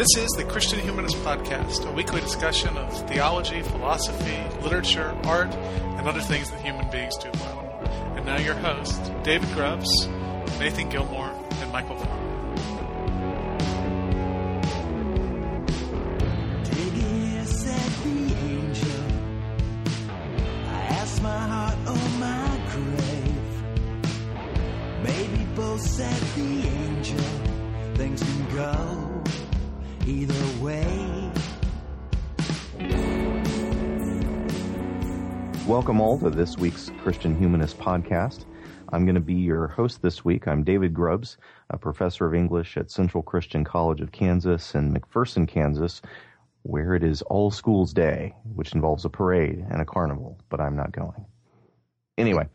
This is the Christian Humanist Podcast, a weekly discussion of theology, philosophy, literature, art, and other things that human beings do well. And now your hosts, David Grubbs, Nathan Gilmour, and Michial Farmer. All to this week's Christian Humanist Podcast. I'm going to be your host this week. I'm David Grubbs, a professor of English at Central Christian College of Kansas in McPherson, Kansas, where it is All Schools Day, which involves a parade and a carnival, but I'm not going. Anyway,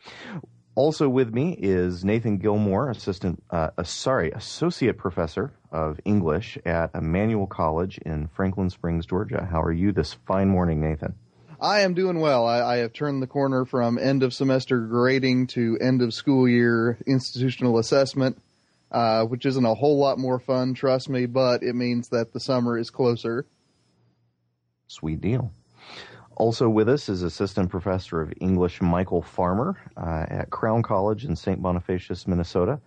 also with me is Nathan Gilmour, assistant, uh, uh, sorry, associate professor of English at Emmanuel College in Franklin Springs, Georgia. How are you this fine morning, Nathan? I am doing well. I, I have turned the corner from end of semester grading to end of school year institutional assessment, uh, which isn't a whole lot more fun, trust me, but it means that the summer is closer. Sweet deal. Also with us is Assistant Professor of English Michial Farmer uh, at Crown College in St. Bonifacius, Minnesota.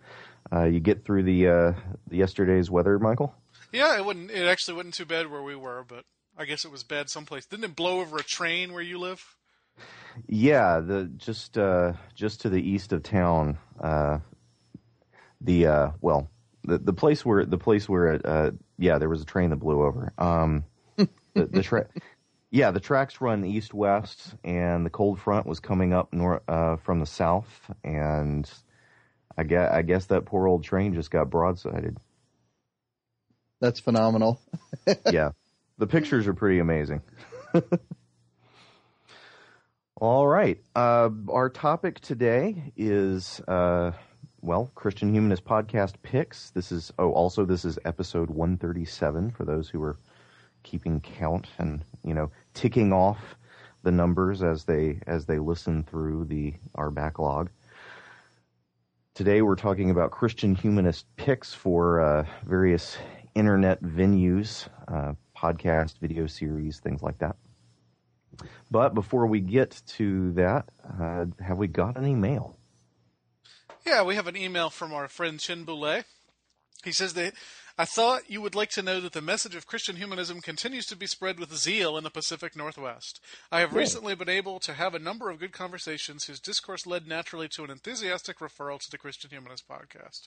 Uh, you get through the, uh, yesterday's weather, Michial? Yeah, it wouldn't. It actually wasn't too bad where we were, but I guess it was bad someplace. Didn't it blow over a train where you live? Yeah, the just uh, just to the east of town. Uh, the uh, well, the the place where the place where it, uh, yeah, there was a train that blew over. Um, the, the tra- yeah, the tracks run east west, and the cold front was coming up north uh, from the south, and I guess, I guess that poor old train just got broadsided. That's phenomenal. yeah, the pictures are pretty amazing. All right, uh, our topic today is uh, well, Christian Humanist Podcast picks. This is oh, also this is episode one thirty seven for those who are keeping count and you know ticking off the numbers as they as they listen through the our backlog. Today we're talking about Christian humanist picks for uh, various internet venues, uh, podcast, video series, things like that. But before we get to that, uh, have we got any mail? Yeah, we have an email from our friend Chin Boulay. He says that I thought you would like to know that the message of Christian humanism continues to be spread with zeal in the Pacific Northwest. I have recently been able to have a number of good conversations whose discourse led naturally to an enthusiastic referral to the Christian Humanist podcast.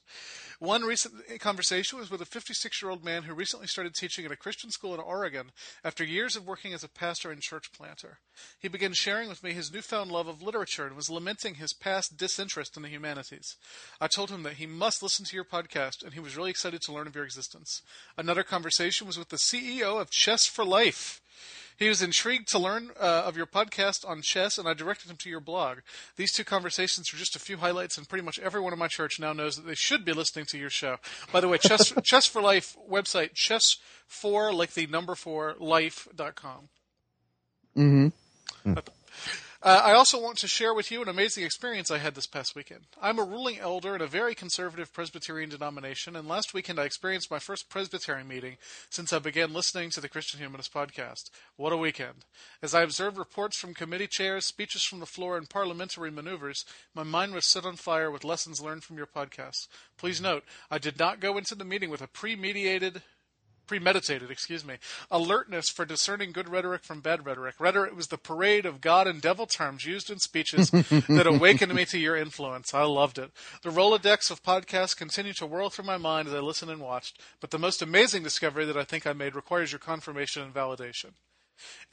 One recent conversation was with a 56 year old man who recently started teaching at a Christian school in Oregon after years of working as a pastor and church planter. He began sharing with me his newfound love of literature and was lamenting his past disinterest in the humanities. I told him that he must listen to your podcast, and he was really excited to learn of your existence existence. Another conversation was with the CEO of Chess for Life. He was intrigued to learn uh, of your podcast on chess, and I directed him to your blog. These two conversations are just a few highlights, and pretty much everyone in my church now knows that they should be listening to your show. By the way, Chess, chess for Life website, chess for, like the number four, life.com. Mm-hmm. Uh, I also want to share with you an amazing experience I had this past weekend. I'm a ruling elder in a very conservative Presbyterian denomination, and last weekend I experienced my first Presbyterian meeting since I began listening to the Christian Humanist podcast. What a weekend! As I observed reports from committee chairs, speeches from the floor, and parliamentary maneuvers, my mind was set on fire with lessons learned from your podcast. Please note, I did not go into the meeting with a pre-mediated premeditated, excuse me, alertness for discerning good rhetoric from bad rhetoric. Rhetoric was the parade of God and devil terms used in speeches that awakened me to your influence. I loved it. The Rolodex of podcasts continue to whirl through my mind as I listened and watched, but the most amazing discovery that I think I made requires your confirmation and validation.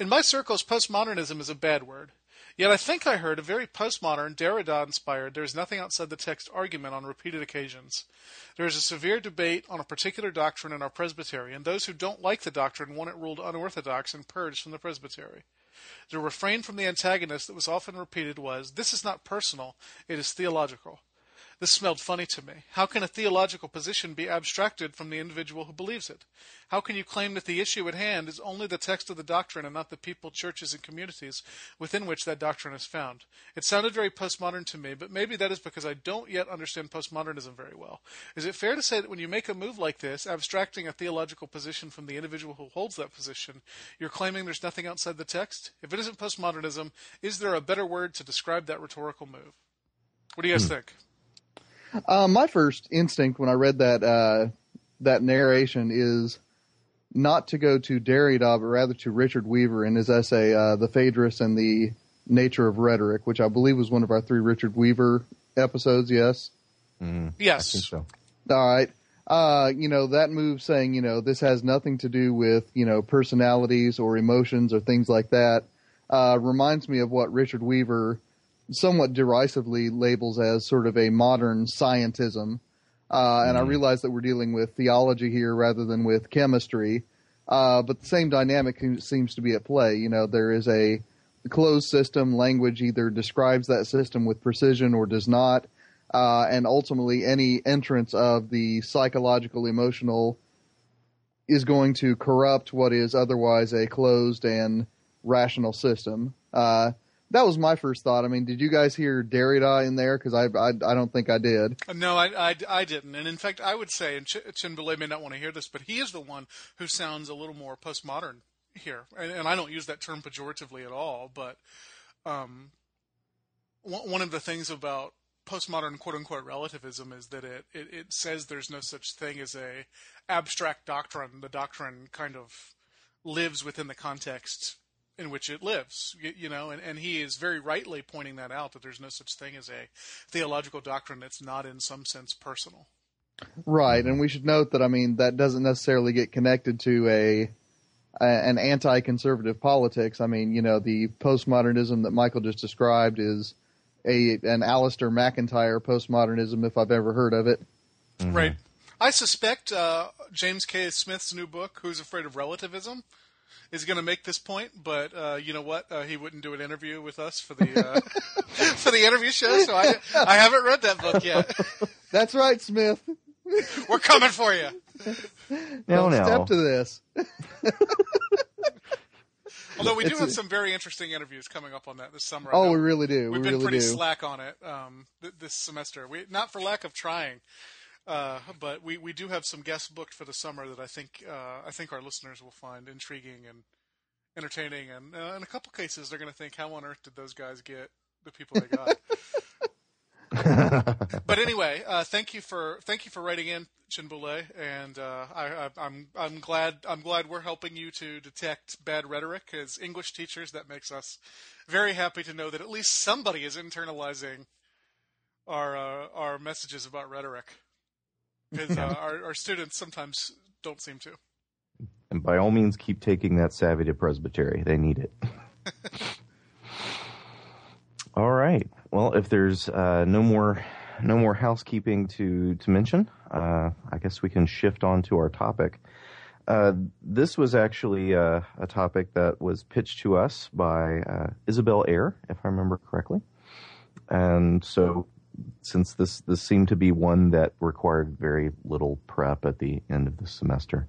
In my circles, postmodernism is a bad word. Yet I think I heard a very postmodern, Derrida inspired, there is nothing outside the text argument on repeated occasions. There is a severe debate on a particular doctrine in our presbytery, and those who don't like the doctrine want it ruled unorthodox and purged from the presbytery. The refrain from the antagonist that was often repeated was, This is not personal, it is theological. This smelled funny to me. How can a theological position be abstracted from the individual who believes it? How can you claim that the issue at hand is only the text of the doctrine and not the people, churches, and communities within which that doctrine is found? It sounded very postmodern to me, but maybe that is because I don't yet understand postmodernism very well. Is it fair to say that when you make a move like this, abstracting a theological position from the individual who holds that position, you're claiming there's nothing outside the text? If it isn't postmodernism, is there a better word to describe that rhetorical move? What do you guys Hmm. think? Uh, my first instinct when I read that uh, that narration is not to go to Derrida, but rather to Richard Weaver in his essay, uh, "The Phaedrus and the Nature of Rhetoric," which I believe was one of our three Richard Weaver episodes. Yes. Mm, I Yes. think so. All right. Uh, you know, that move saying, you know, this has nothing to do with, you know, personalities or emotions or things like that, uh, reminds me of what Richard Weaver somewhat derisively labels as sort of a modern scientism. Uh, and I realize that we're dealing with theology here rather than with chemistry. Uh, but the same dynamic seems to be at play. You know, there is a closed system. Language either describes that system with precision or does not uh, and ultimately any entrance of the psychological emotional is going to corrupt what is otherwise a closed and rational system. Uh, that was my first thought. I mean, did you guys hear Derrida in there? Because I, I I don't think I did. No, I, I, I didn't. And in fact, I would say, and Ch- Chinbule may not want to hear this, but he is the one who sounds a little more postmodern here. And, and I don't use that term pejoratively at all, but um, one, one of the things about postmodern quote unquote relativism is that it, it, it says there's no such thing as a abstract doctrine. The doctrine kind of lives within the context in which it lives, you, you know, and, and he is very rightly pointing that out that there's no such thing as a theological doctrine that's not in some sense personal. Right, and we should note that I mean that doesn't necessarily get connected to a, a an anti-conservative politics. I mean, you know, the postmodernism that Michial just described is a an Alasdair MacIntyre postmodernism, if I've ever heard of it. Right. I suspect uh, James K. Smith's new book, Who's Afraid of Relativism, is going to make this point. But uh, you know what? Uh, he wouldn't do an interview with us for the uh, for the interview show, so I I haven't read that book yet. That's right, Smith. We're coming for you. No, Don't no. step to this. Although we do It's have a- some very interesting interviews coming up on that this summer. Oh, we really do. We've we been really pretty do. slack on it um, th- this semester. We not for lack of trying, uh, but we, we do have some guests booked for the summer that I think uh, I think our listeners will find intriguing and entertaining, and uh, in a couple cases they're going to think, "How on earth did those guys get the people they got?" but anyway, uh, thank you for thank you for writing in, Chinbule, and uh, I, I, I'm I'm glad I'm glad we're helping you to detect bad rhetoric as English teachers. That makes us very happy to know that at least somebody is internalizing our uh, our messages about rhetoric, because uh, our our students sometimes don't seem to. And by all means, keep taking that savvy to Presbytery. They need it. all right. Well, if there's uh, no more no more housekeeping to to mention, uh, I guess we can shift on to our topic. Uh, this was actually uh, a topic that was pitched to us by uh, Isabel Ayer, if I remember correctly. And so, since this this seemed to be one that required very little prep at the end of the semester,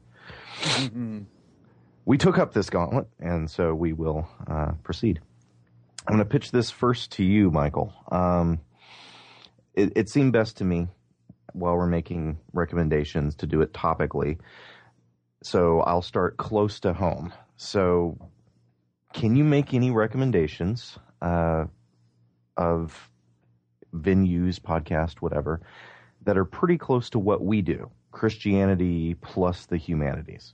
Mhm. we took up this gauntlet, and so we will uh, proceed. I'm going to pitch this first to you, Michial. Um, it, it seemed best to me while we're making recommendations to do it topically. So I'll start close to home. So, can you make any recommendations uh, of venues, podcast, whatever, that are pretty close to what we do? Christianity plus the humanities.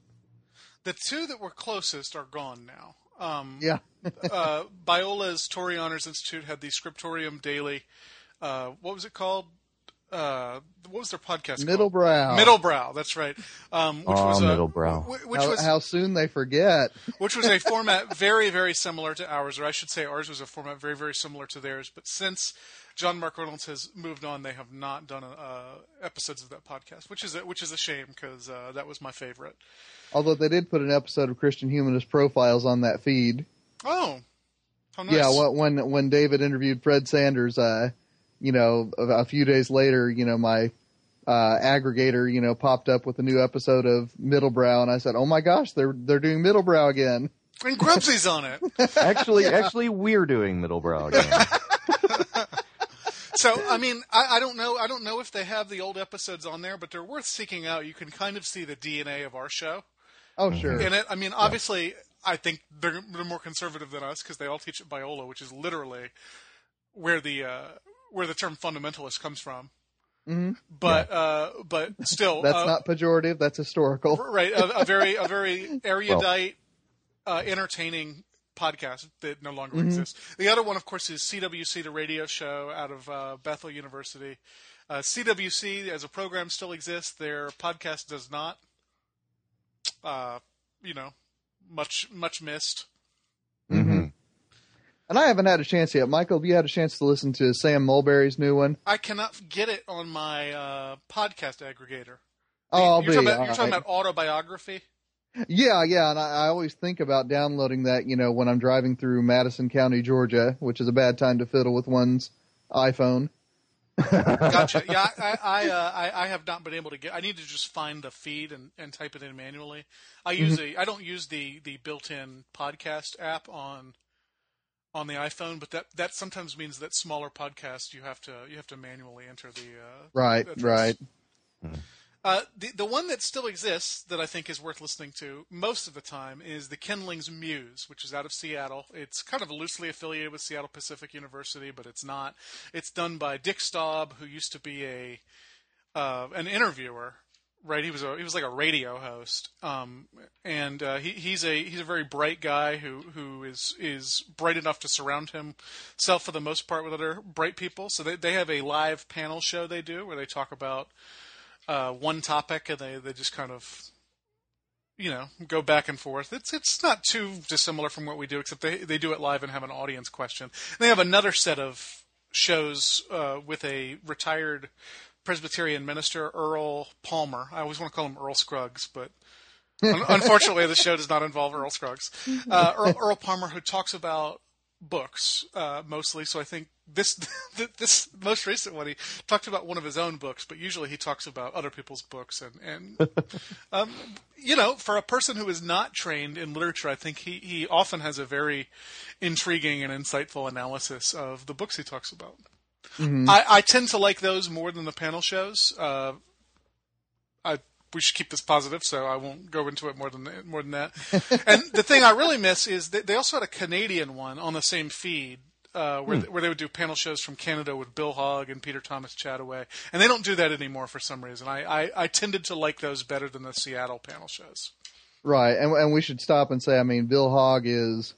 The two that were closest are gone now. Um, Yeah. uh, Biola's Torrey Honors Institute had the Scriptorium Daily. Uh, what was it called? Uh, what was their podcast? Middle called? brow. Middle brow. That's right. Um, which Aw, was a, Middle Brow. wh- Which how, was how soon they forget. which was a format very, very similar to ours, or I should say, ours was a format very, very similar to theirs. But since John Mark Reynolds has moved on, they have not done uh, episodes of that podcast, which is a, which is a shame because uh, that was my favorite. Although they did put an episode of Christian Humanist Profiles on that feed. Oh, how nice! Yeah, wh- when when David interviewed Fred Sanders, uh, you know, a, a few days later, you know, my uh, aggregator, you know, popped up with a new episode of Middlebrow, and I said, "Oh my gosh, they're they're doing Middlebrow again." and Grubsy's on it. Actually, actually, we're doing Middle Brow again. So I mean, I, I don't know. I don't know if they have the old episodes on there, but they're worth seeking out. You can kind of see the DNA of our show Oh sure, in it. I mean, obviously, I think they're, they're more conservative than us because they all teach at Biola, which is literally where the uh, where the term fundamentalist comes from. hmm But uh, but still, that's uh, not pejorative. That's historical. right. A, a very a very erudite, uh, entertaining podcast that no longer exists. The other one, of course, is CWC, the radio show out of uh, Bethel University. Uh, CWC as a program still exists. Their podcast does not. Uh, you know, much much missed. And I haven't had a chance yet. Michial, have you had a chance to listen to Sam Mulberry's new one? I cannot get it on my uh, podcast aggregator. Oh, I'll you're be. talking, about, you're talking about autobiography. Yeah, yeah, and I, I always think about downloading that, you know, when I'm driving through Madison County, Georgia, which is a bad time to fiddle with one's iPhone. Gotcha. Yeah, I I, uh, I I have not been able to get. I need to just find the feed and, and type it in manually. I use a. I don't use the the built-in podcast app on on the iPhone, but that that sometimes means that smaller podcasts you have to you have to manually enter the uh, Right, address. right. Uh, the the one that still exists that I think is worth listening to most of the time is the Kindlings Muse, which is out of Seattle. It's kind of loosely affiliated with Seattle Pacific University, but it's not. It's done by Dick Staub, who used to be a uh, an interviewer. Right, he was a he was like a radio host, um, and uh, he, he's a he's a very bright guy who who is is bright enough to surround himself for the most part with other bright people. So they they have a live panel show they do where they talk about uh, one topic and they, they just kind of you know go back and forth. It's it's not too dissimilar from what we do, except they they do it live and have an audience question. They have another set of shows uh, with a retired Presbyterian minister, Earl Palmer. I always want to call him Earl Scruggs, but unfortunately, the show does not involve Earl Scruggs. Uh, Earl, Earl Palmer, who talks about books uh, mostly. So I think this this most recent one he talked about one of his own books, but usually he talks about other people's books. And and um, you know, for a person who is not trained in literature, I think he he often has a very intriguing and insightful analysis of the books he talks about. I, I tend to like those more than the panel shows. Uh, I we should keep this positive, so I won't go into it more than more than that. and the thing I really miss is that they also had a Canadian one on the same feed. Uh, where, where they would do panel shows from Canada with Bill Hogg and Peter Thomas Chattaway, and they don't do that anymore for some reason. I, I, I tended to like those better than the Seattle panel shows. Right, and and we should stop and say, I mean, Bill Hogg is.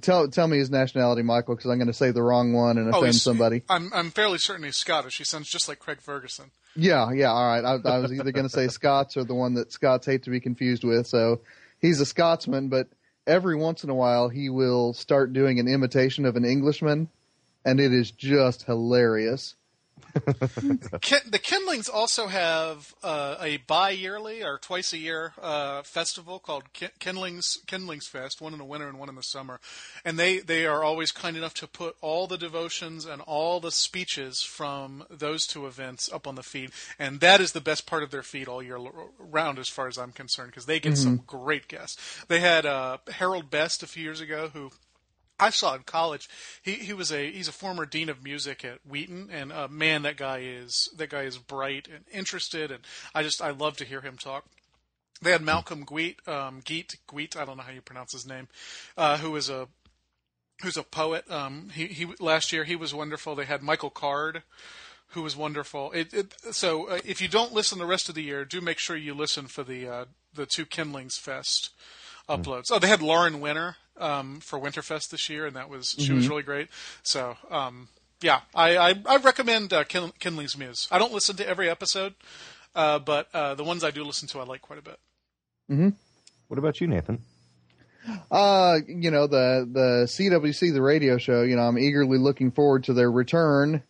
Tell tell me his nationality, Michial, because I'm going to say the wrong one and oh, offend Oh, somebody. I'm I'm fairly certain he's Scottish. He sounds just like Craig Ferguson. Yeah, yeah, all right. I, I was either going to say Scots or the one that Scots hate to be confused with. So he's a Scotsman, but every once in a while he will start doing an imitation of an Englishman, and it is just hilarious. The Kindlings also have uh, a bi-yearly or twice a year uh, festival called Kindlings Kindlings Fest, one in the winter and one in the summer, and they they are always kind enough to put all the devotions and all the speeches from those two events up on the feed, and that is the best part of their feed all year round, as far as I'm concerned, because they get some great guests. They had uh, Harold Best a few years ago who. I saw in college. He he was a he's a former dean of music at Wheaton, and uh, man, that guy is that guy is bright and interested, and I just I love to hear him talk. They had Malcolm Gweet, um, Geet, Gweet, I don't know how you pronounce his name, uh, who is a who's a poet. Um, he he last year he was wonderful. They had Michael Card, who was wonderful. It, it, so uh, if you don't listen the rest of the year, do make sure you listen for the uh, the two Kindlings Fest uploads. Oh, they had Lauren Winner um, for Winterfest this year, and that was she was really great. So um, yeah, I I, I recommend uh, Kin- Kindling's Muse. I don't listen to every episode, uh, but uh, the ones I do listen to, I like quite a bit. Mm-hmm. What about you, Nathan? Uh, you know, the the CWC, the radio show, you know, I'm eagerly looking forward to their return.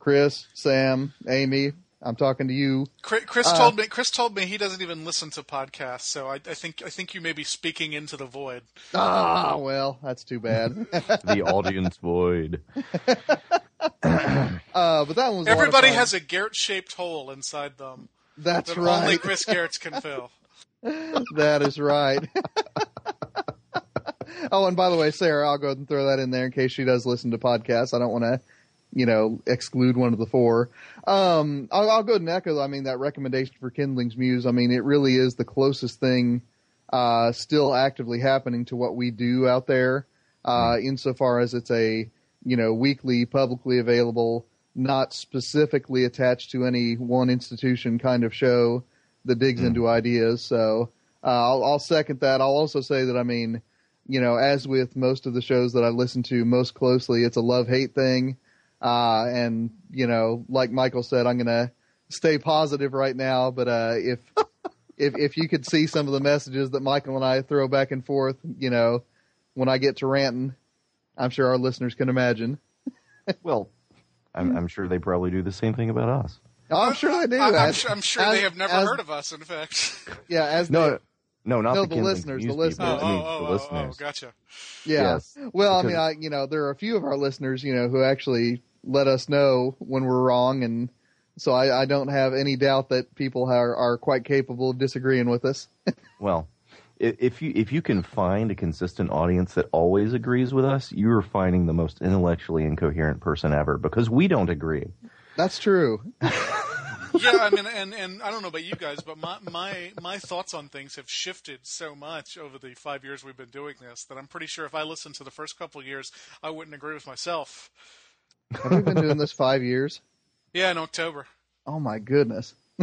Chris, Sam, Amy, I'm talking to you. Chris, Chris Uh, told me Chris told me he doesn't even listen to podcasts, so I, I think I think you may be speaking into the void. Ah, well, that's too bad. The audience void. uh, but that one was a lot of Everybody fun. has a Garrett shaped hole inside them That's that only right. Chris Garrett's can fill. that is right. oh, and by the way, Sarah, I'll go ahead and throw that in there in case she does listen to podcasts. I don't want to, you know, exclude one of the four. Um, I'll, I'll go and echo. I mean, that recommendation for Kindling's Muse. I mean, it really is the closest thing uh, still actively happening to what we do out there, uh, insofar as it's a you know weekly, publicly available, not specifically attached to any one institution kind of show that digs into ideas. So uh, I'll, I'll second that. I'll also say that I mean, you know, as with most of the shows that I listen to most closely, it's a love hate thing. Uh, and you know, like Michial said, I'm gonna stay positive right now. But uh, if if if you could see some of the messages that Michial and I throw back and forth, you know, when I get to ranting, I'm sure our listeners can imagine. Well, I'm, I'm sure they probably do the same thing about us. Oh, I'm sure they do. I, am As- sure, I'm sure as- they have never as- heard of us. In fact, Yeah, as No, they- no, not No, the, the listeners, the listeners. people. oh, I mean, oh, the oh, oh, listeners. oh, gotcha. Yeah. Yes, well, I mean, I, you know, there are a few of our listeners, you know, who actually let us know when we're wrong, and so I, I don't have any doubt that people are, are quite capable of disagreeing with us. Well, if you if you can find a consistent audience that always agrees with us, you are finding the most intellectually incoherent person ever because we don't agree. That's true. yeah, I mean, and, and I don't know about you guys, but my, my my thoughts on things have shifted so much over the five years we've been doing this that I'm pretty sure if I listened to the first couple of years, I wouldn't agree with myself. Have we been doing this five years? Yeah, in October. Oh my goodness.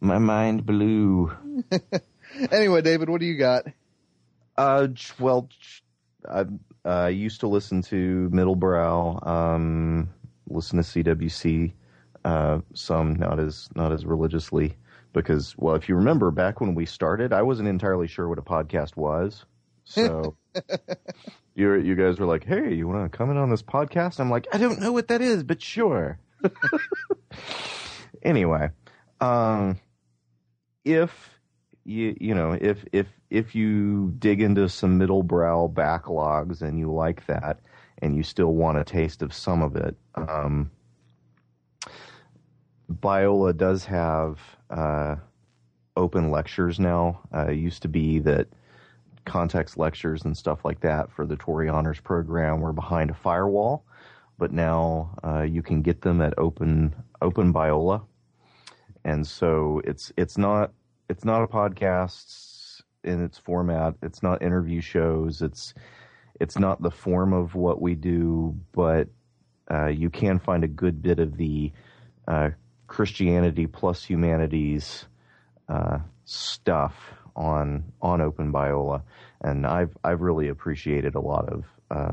My mind blew. Anyway, David, what do you got? Uh, well, I uh, used to listen to Middlebrow, um, listen to CWC, uh, some not as not as religiously because, well, if you remember back when we started, I wasn't entirely sure what a podcast was. So you you guys were like, "Hey, you want to come in on this podcast?" I'm like, "I don't know what that is, but sure." anyway, um, if you you know if if if you dig into some middle brow backlogs and you like that and you still want a taste of some of it um biola does have uh open lectures now uh it used to be that context lectures and stuff like that for the Torrey honors program were behind a firewall but now uh you can get them at open open biola and so it's it's not it's not a podcast in its format. It's not interview shows. It's it's not the form of what we do, but uh, you can find a good bit of the uh, Christianity plus humanities uh, stuff on on Open Biola, and I've I've really appreciated a lot of. Uh,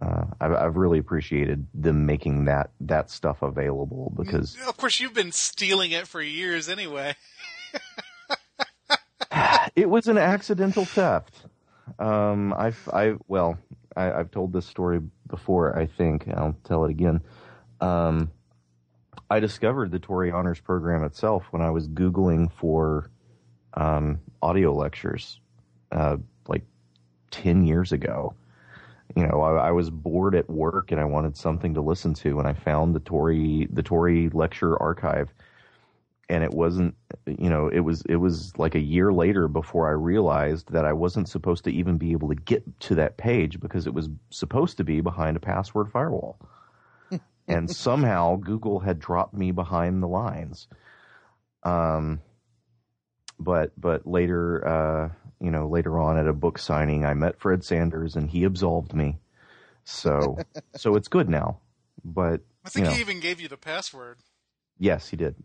uh, I've, I've really appreciated them making that that stuff available because Of course, you've been stealing it for years anyway. It was an accidental theft. Um, I've, I, well, I, I've told this story before. I think I'll tell it again. Um, I discovered the Torrey Honors Program itself when I was googling for um, audio lectures, uh, like ten years ago. You know, I, I was bored at work and I wanted something to listen to, and I found the Torrey the Torrey lecture archive. And it wasn't you know it was it was like a year later before i realized that i wasn't supposed to even be able to get to that page because it was supposed to be behind a password firewall. And somehow google had dropped me behind the lines. Um but but later uh you know later on at a book signing i met fred sanders and he absolved me so so it's good now but I think you know, he even gave you the password yes he did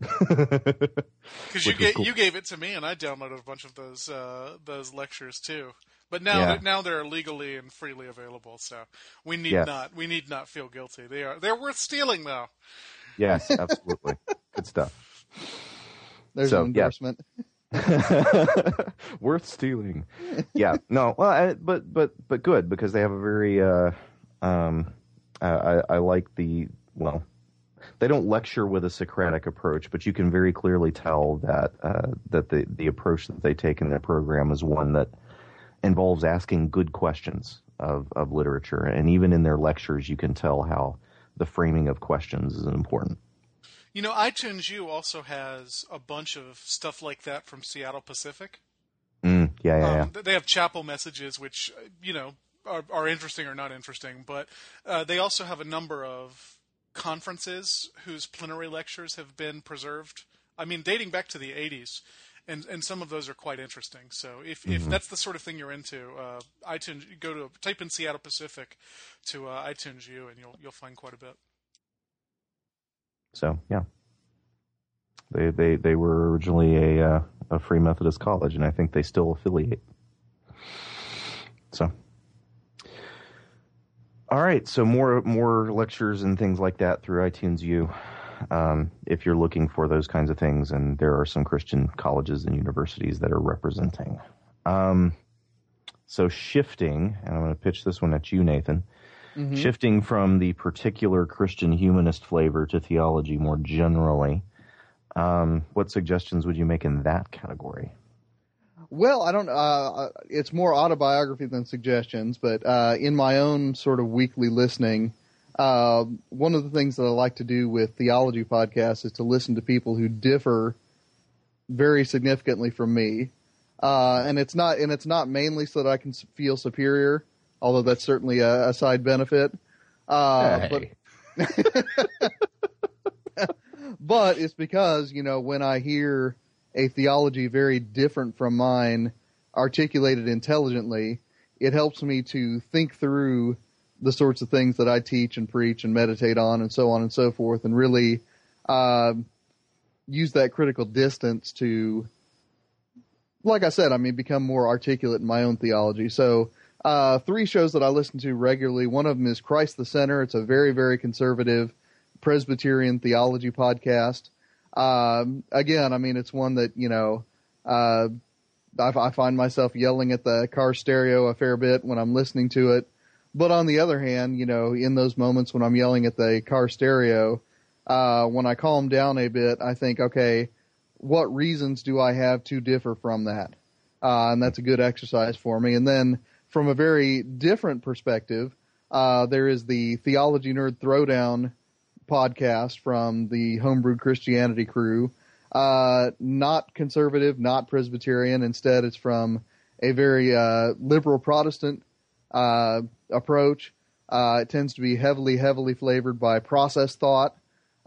because you gave cool. you gave it to me, and I downloaded a bunch of those uh, those lectures too. But now, Yeah. they're, now they're legally and freely available, so we need Yes. not we need not feel guilty. They are they're worth stealing, though. Yes, absolutely. Good stuff. There's So, an yeah. Worth stealing. Yeah. No. Well, I, but but but good because they have a very. Uh, um, I, I like the well. They don't lecture with a Socratic approach, but you can very clearly tell that uh, that the the approach that they take in their program is one that involves asking good questions of of literature, and even in their lectures, you can tell how the framing of questions is important. You know, iTunes U also has a bunch of stuff like that from Seattle Pacific. Mm, yeah, yeah, yeah. Um, th- They have chapel messages, which uh, you know are, are interesting or not interesting, but uh, they also have a number of conferences whose plenary lectures have been preserved. I mean, dating back to the '80s, and and some of those are quite interesting. So if if Mm-hmm. that's the sort of thing you're into, uh, iTunes go to type in Seattle Pacific to uh, iTunes U, and you'll you'll find quite a bit. So yeah, they they they were originally a uh, a Free Methodist college, and I think they still affiliate. So, all right. So more more lectures and things like that through iTunes U. Um, if you're looking for those kinds of things, and there are some Christian colleges and universities that are representing. Um, so shifting, and I'm going to pitch this one at you, Nathan shifting from the particular Christian humanist flavor to theology more generally, um, what suggestions would you make in that category? Well, I don't. Uh, it's more autobiography than suggestions, but uh, in my own sort of weekly listening, uh, one of the things that I like to do with theology podcasts is to listen to people who differ very significantly from me, uh, and it's not and it's not mainly so that I can feel superior, although that's certainly a, a side benefit. Uh, but but it's because you know when I hear a theology very different from mine articulated intelligently, it helps me to think through the sorts of things that I teach and preach and meditate on and so on and so forth, and really um use that critical distance to, like I said, I mean, become more articulate in my own theology. So. Uh, three shows that I listen to regularly. One of them is Christ the Center. It's a very, very conservative Presbyterian theology podcast. Um, again, I mean, it's one that, you know, uh, I, I find myself yelling at the car stereo a fair bit when I'm listening to it. But on the other hand, you know, in those moments when I'm yelling at the car stereo, uh, when I calm down a bit, I think, okay, what reasons do I have to differ from that? Uh, and that's a good exercise for me. And then from a very different perspective, uh, there is the Theology Nerd Throwdown podcast from the Homebrewed Christianity crew. Uh, not conservative, not Presbyterian. Instead, it's from a very uh, liberal Protestant uh, approach. Uh, it tends to be heavily, heavily flavored by process thought.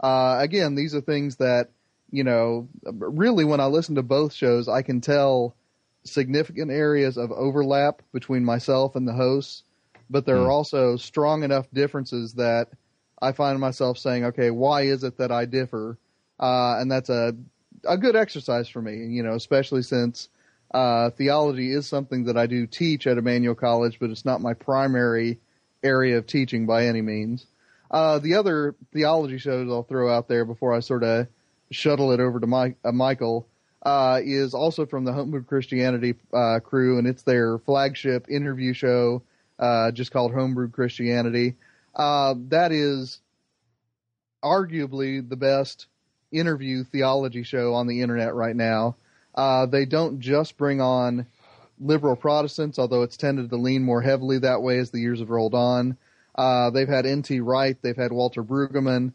Uh, again, these are things that, you know, really when I listen to both shows, I can tell significant areas of overlap between myself and the hosts, but there are also strong enough differences that I find myself saying, okay, why is it that I differ? Uh, and that's a, a good exercise for me, you know, especially since uh, theology is something that I do teach at Emmanuel College, but it's not my primary area of teaching by any means. Uh, the other theology shows I'll throw out there before I sort of shuttle it over to Mike, uh, Michial uh, is also from the Homebrewed Christianity uh, crew, and it's their flagship interview show, uh, just called Homebrew Christianity. Uh, that is arguably the best interview theology show on the internet right now. Uh, they don't just bring on liberal Protestants, although it's tended to lean more heavily that way as the years have rolled on. Uh, they've had N.T. Wright, they've had Walter Brueggemann,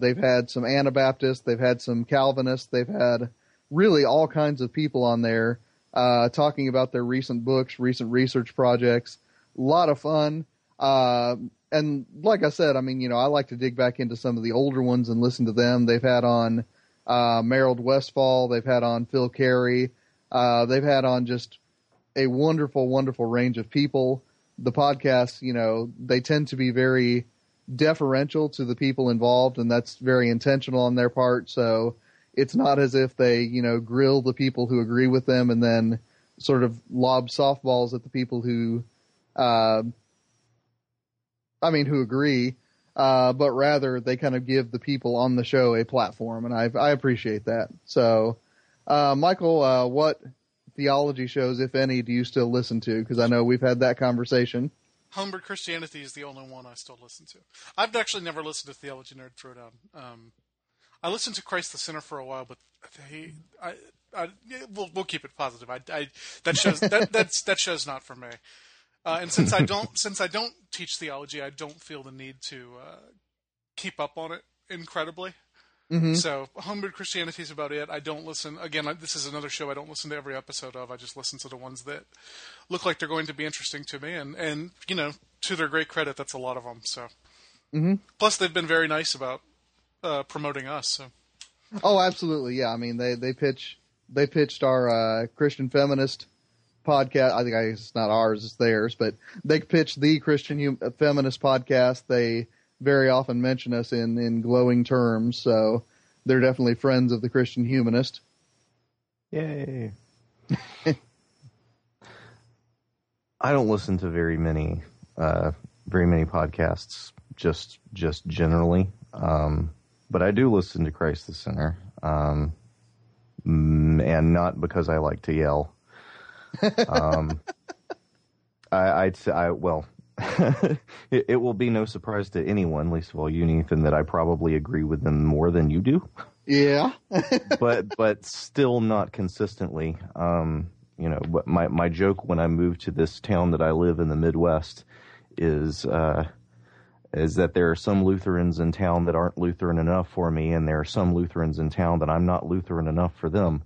they've had some Anabaptists, they've had some Calvinists, they've had really all kinds of people on there uh, talking about their recent books, recent research projects. A lot of fun. Uh, and like I said, I mean, you know, I like to dig back into some of the older ones and listen to them. They've had on uh, Merold Westphal, they've had on Phil Cary, uh, they've had on just a wonderful, wonderful range of people. The podcasts, you know, they tend to be very deferential to the people involved, and that's very intentional on their part. So it's not as if they, you know, grill the people who agree with them and then sort of lob softballs at the people who, uh, I mean, who agree, uh, but rather they kind of give the people on the show a platform, and I I appreciate that. So, uh, Michial, uh, what theology shows, if any, do you still listen to? Because I know we've had that conversation. Homebrew Christianity is the only one I still listen to. I've actually never listened to Theology Nerd Throwdown. Um, I listened to Christ the Center for a while, but he, I, I, we'll, we'll keep it positive. I, I that shows that that's that show's not for me. Uh, and since I don't since I don't teach theology, I don't feel the need to uh, keep up on it incredibly. Mm-hmm. So Homebrew Christianity is about it. I don't listen again. I- This is another show I don't listen to every episode of. I just listen to the ones that look like they're going to be interesting to me, and and you know, to their great credit, that's a lot of them. So, Mhm. plus they've been very nice about uh, promoting us. So, Oh, absolutely. Yeah. I mean, they, they pitch, they pitched our, uh, Christian feminist podcast. I think I it's not ours, it's theirs, but they pitched the Christian hum- uh, feminist podcast. They very often mention us in, in glowing terms. So they're definitely friends of the Christian humanist. Yay. I don't listen to very many, uh, very many podcasts. Just, just generally, um, but I do listen to Christ the Center, um, mm, and not because I like to yell. Um, I, I'd say, I well, it, it will be no surprise to anyone, least of all you, Nathan, that I probably agree with them more than you do Yeah. but but still not consistently. Um, you know, but my my joke when I moved to this town that I live in the Midwest is uh, is that there are some Lutherans in town that aren't Lutheran enough for me, and there are some Lutherans in town that I'm not Lutheran enough for them.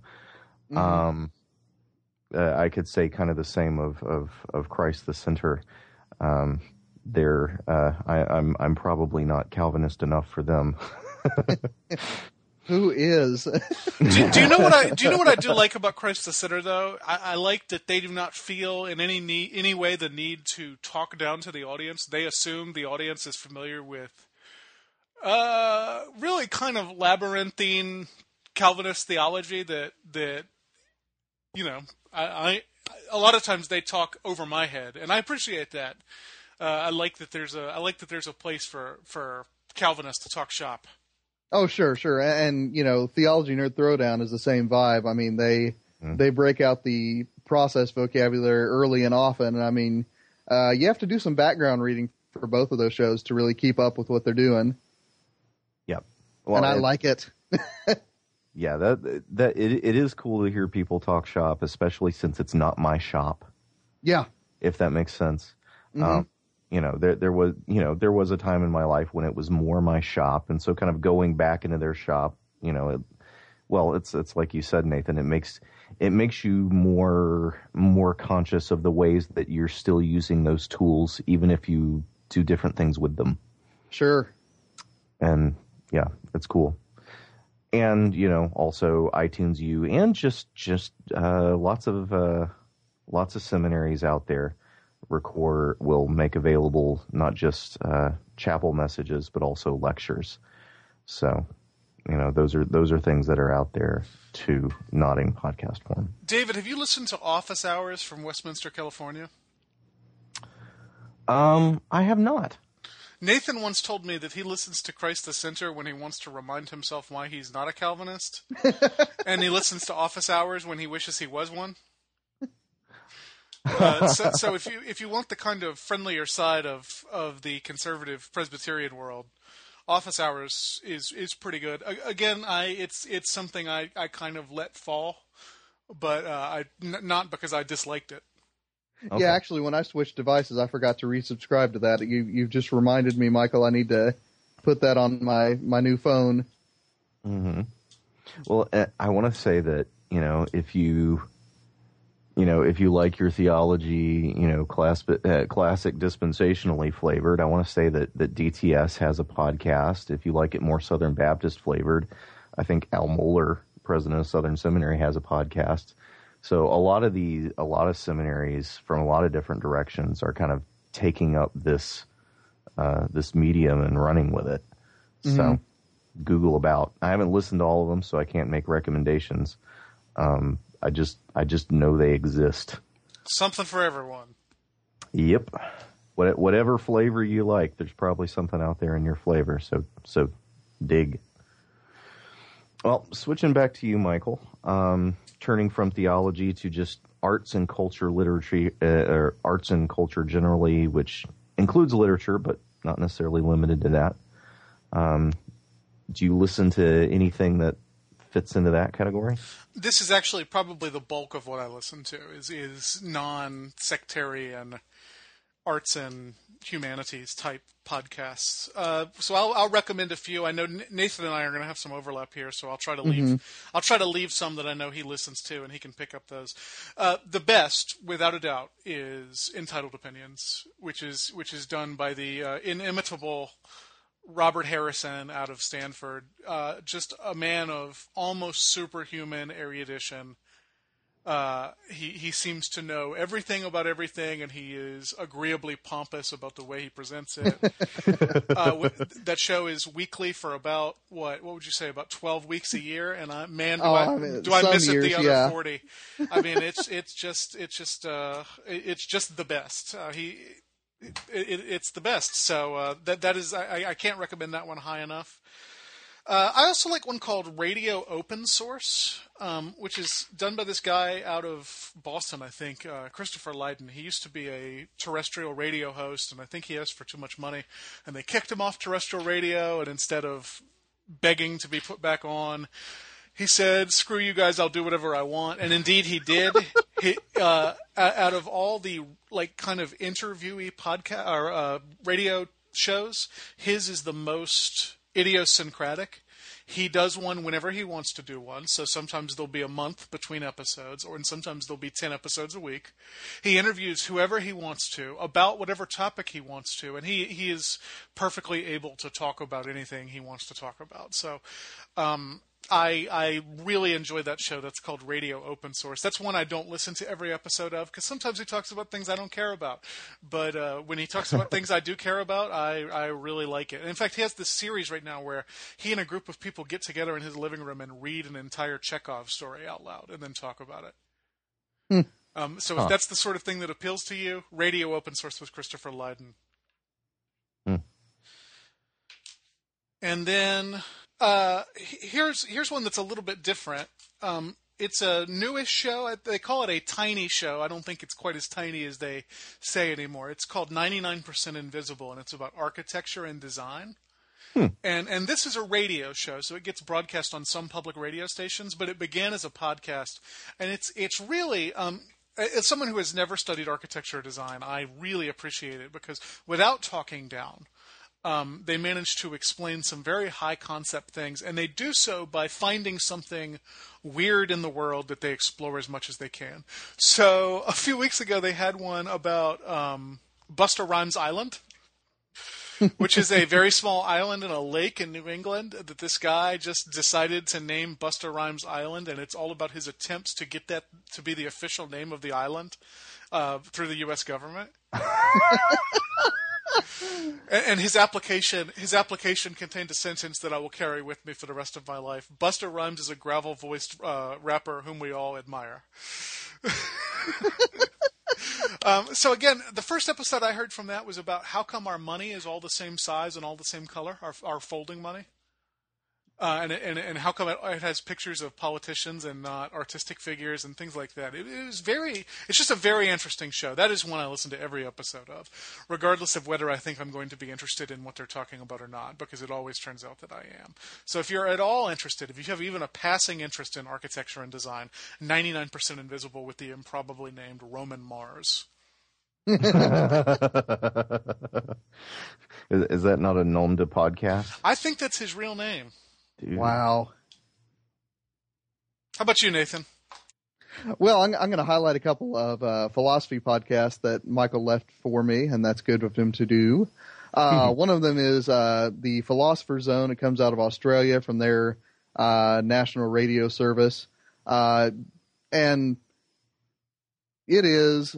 Um, uh, I could say kind of the same of of of Christ the Center. Um, they're uh, I, I'm I'm probably not Calvinist enough for them. Who is? do, do you know what I do? You know what I do like about Christ the Center, though? I, I like that they do not feel in any need, any way the need to talk down to the audience. They assume the audience is familiar with, uh, really kind of labyrinthine Calvinist theology that that you know I, I a lot of times they talk over my head, and I appreciate that. Uh, I like that there's a I like that there's a place for for Calvinists to talk shop. Oh, sure, sure. And, you know, Theology Nerd Throwdown is the same vibe. I mean, they they break out the process vocabulary early and often. And I mean, uh, you have to do some background reading for both of those shows to really keep up with what they're doing. Yep. Well, and I like it. Yeah, that that it, it is cool to hear people talk shop, especially since it's not my shop. Yeah. If that makes sense. Um, you know, there there was you know there was a time in my life when it was more my shop, and so kind of going back into their shop, you know, it, well, it's it's like you said, Nathan. It makes it makes you more more conscious of the ways that you're still using those tools, even if you do different things with them Sure. and yeah, it's cool. And you know, also iTunes U, and just just uh, lots of uh, lots of seminaries out there record will make available not just uh, chapel messages but also lectures. So, you know, those are those are things that are out there to not in podcast form. David, have you listened to Office Hours from Westminster, California? Um, I have not. Nathan once told me that he listens to Christ the Center when he wants to remind himself why he's not a Calvinist, and he listens to Office Hours when he wishes he was one. Uh, so, so if you if you want the kind of friendlier side of of the conservative Presbyterian world, Office Hours is is pretty good. Again, I it's it's something I, I kind of let fall, but uh, I n- not because I disliked it. Okay. Yeah, actually, when I switched devices, I forgot to resubscribe to that. You you've just reminded me, Michial. I need to put that on my my new phone. hmm Well, uh, I want to say that you know if you, you know, if you like your theology, you know, class, uh, classic dispensationally flavored, I want to say that that DTS has a podcast. If you like it more Southern Baptist flavored, I think Al Mohler, president of Southern Seminary, has a podcast. So a lot of the a lot of seminaries from a lot of different directions are kind of taking up this uh, this medium and running with it. So Google about. I haven't listened to all of them, so I can't make recommendations. Um, I just I just know they exist. Something for everyone. Yep. What, whatever flavor you like, there's probably something out there in your flavor. So so dig. Well, switching back to you, Michial. Um, turning from theology to just arts and culture literature, uh, or arts and culture generally, which includes literature, but not necessarily limited to that. Um, do you listen to anything that fits into that category? This is actually probably the bulk of what I listen to is is non sectarian arts and humanities type podcasts. Uh, so I'll, I'll, recommend a few. I know Nathan and I are going to have some overlap here, so I'll try to leave. Mm-hmm. I'll try to leave some that I know he listens to, and he can pick up those. Uh, the best, without a doubt, is Entitled Opinions, which is which is done by the uh, inimitable Robert Harrison out of Stanford. Uh, just a man of almost superhuman erudition uh, he he seems to know everything about everything, and he is agreeably pompous about the way he presents it. uh, that show is weekly for about what what would you say about twelve weeks a year? And I, man, do oh, I, I mean, do I miss years, it the other yeah. forty? I mean, it's it's just it's just uh, it's just the best. Uh, he. It, it, it's the best, so uh, that that is I, I can't recommend that one high enough. Uh, I also like one called Radio Open Source, um, which is done by this guy out of Boston, I think, uh, Christopher Lydon. He used to be a terrestrial radio host, and I think he asked for too much money, and they kicked him off terrestrial radio. And instead of begging to be put back on, he said, "Screw you guys! I'll do whatever I want." And indeed, he did. he, uh, out of all the like kind of interviewee podcast or uh, radio shows, his is the most idiosyncratic. He does one whenever he wants to do one. So sometimes there'll be a month between episodes, or and sometimes there'll be 10 episodes a week. He interviews whoever he wants to about whatever topic he wants to, and he, he is perfectly able to talk about anything he wants to talk about. So um, I I really enjoy that show. That's called Radio Open Source. That's one I don't listen to every episode of because sometimes he talks about things I don't care about. But uh, when he talks about things I do care about, I I really like it. And in fact, he has this series right now where he and a group of people get together in his living room and read an entire Chekhov story out loud and then talk about it. Hmm. Um, so huh. if that's the sort of thing that appeals to you, Radio Open Source with Christopher Lydon. Hmm. And then uh, here's here's one that's a little bit different. Um, it's a newish show. They call it a tiny show. I don't think it's quite as tiny as they say anymore. It's called 99% Invisible, and it's about architecture and design. Hmm. And and this is a radio show, so it gets broadcast on some public radio stations. But it began as a podcast, and it's it's really um, as someone who has never studied architecture or design, I really appreciate it because without talking down, um, they manage to explain some very high concept things, and they do so by finding something weird in the world that they explore as much as they can. So a few weeks ago, they had one about um, Busta Rhymes Island. which is a very small island in a lake in New England that this guy just decided to name Busta Rhymes Island, and it's all about his attempts to get that to be the official name of the island uh, through the U.S. government. And his application his application contained a sentence that I will carry with me for the rest of my life. Busta Rhymes is a gravel voiced uh, rapper whom we all admire. um, so again, the first episode I heard from that was about how come our money is all the same size and all the same color, our, our folding money. Uh, and, and and how come it, it, has pictures of politicians and not artistic figures and things like that? It, it was very. It's just a very interesting show. That is one I listen to every episode of, regardless of whether I think I'm going to be interested in what they're talking about or not, because it always turns out that I am. So if you're at all interested, if you have even a passing interest in architecture and design, 99% invisible with the improbably named Roman Mars. is, is that not a nom de podcast? I think that's his real name. Dude. Wow. How about you, Nathan? Well, I'm, I'm going to highlight a couple of uh, philosophy podcasts that Michial left for me, and that's good of him to do. Uh, one of them is uh, the Philosopher Zone. It comes out of Australia from their uh, national radio service, uh, and it is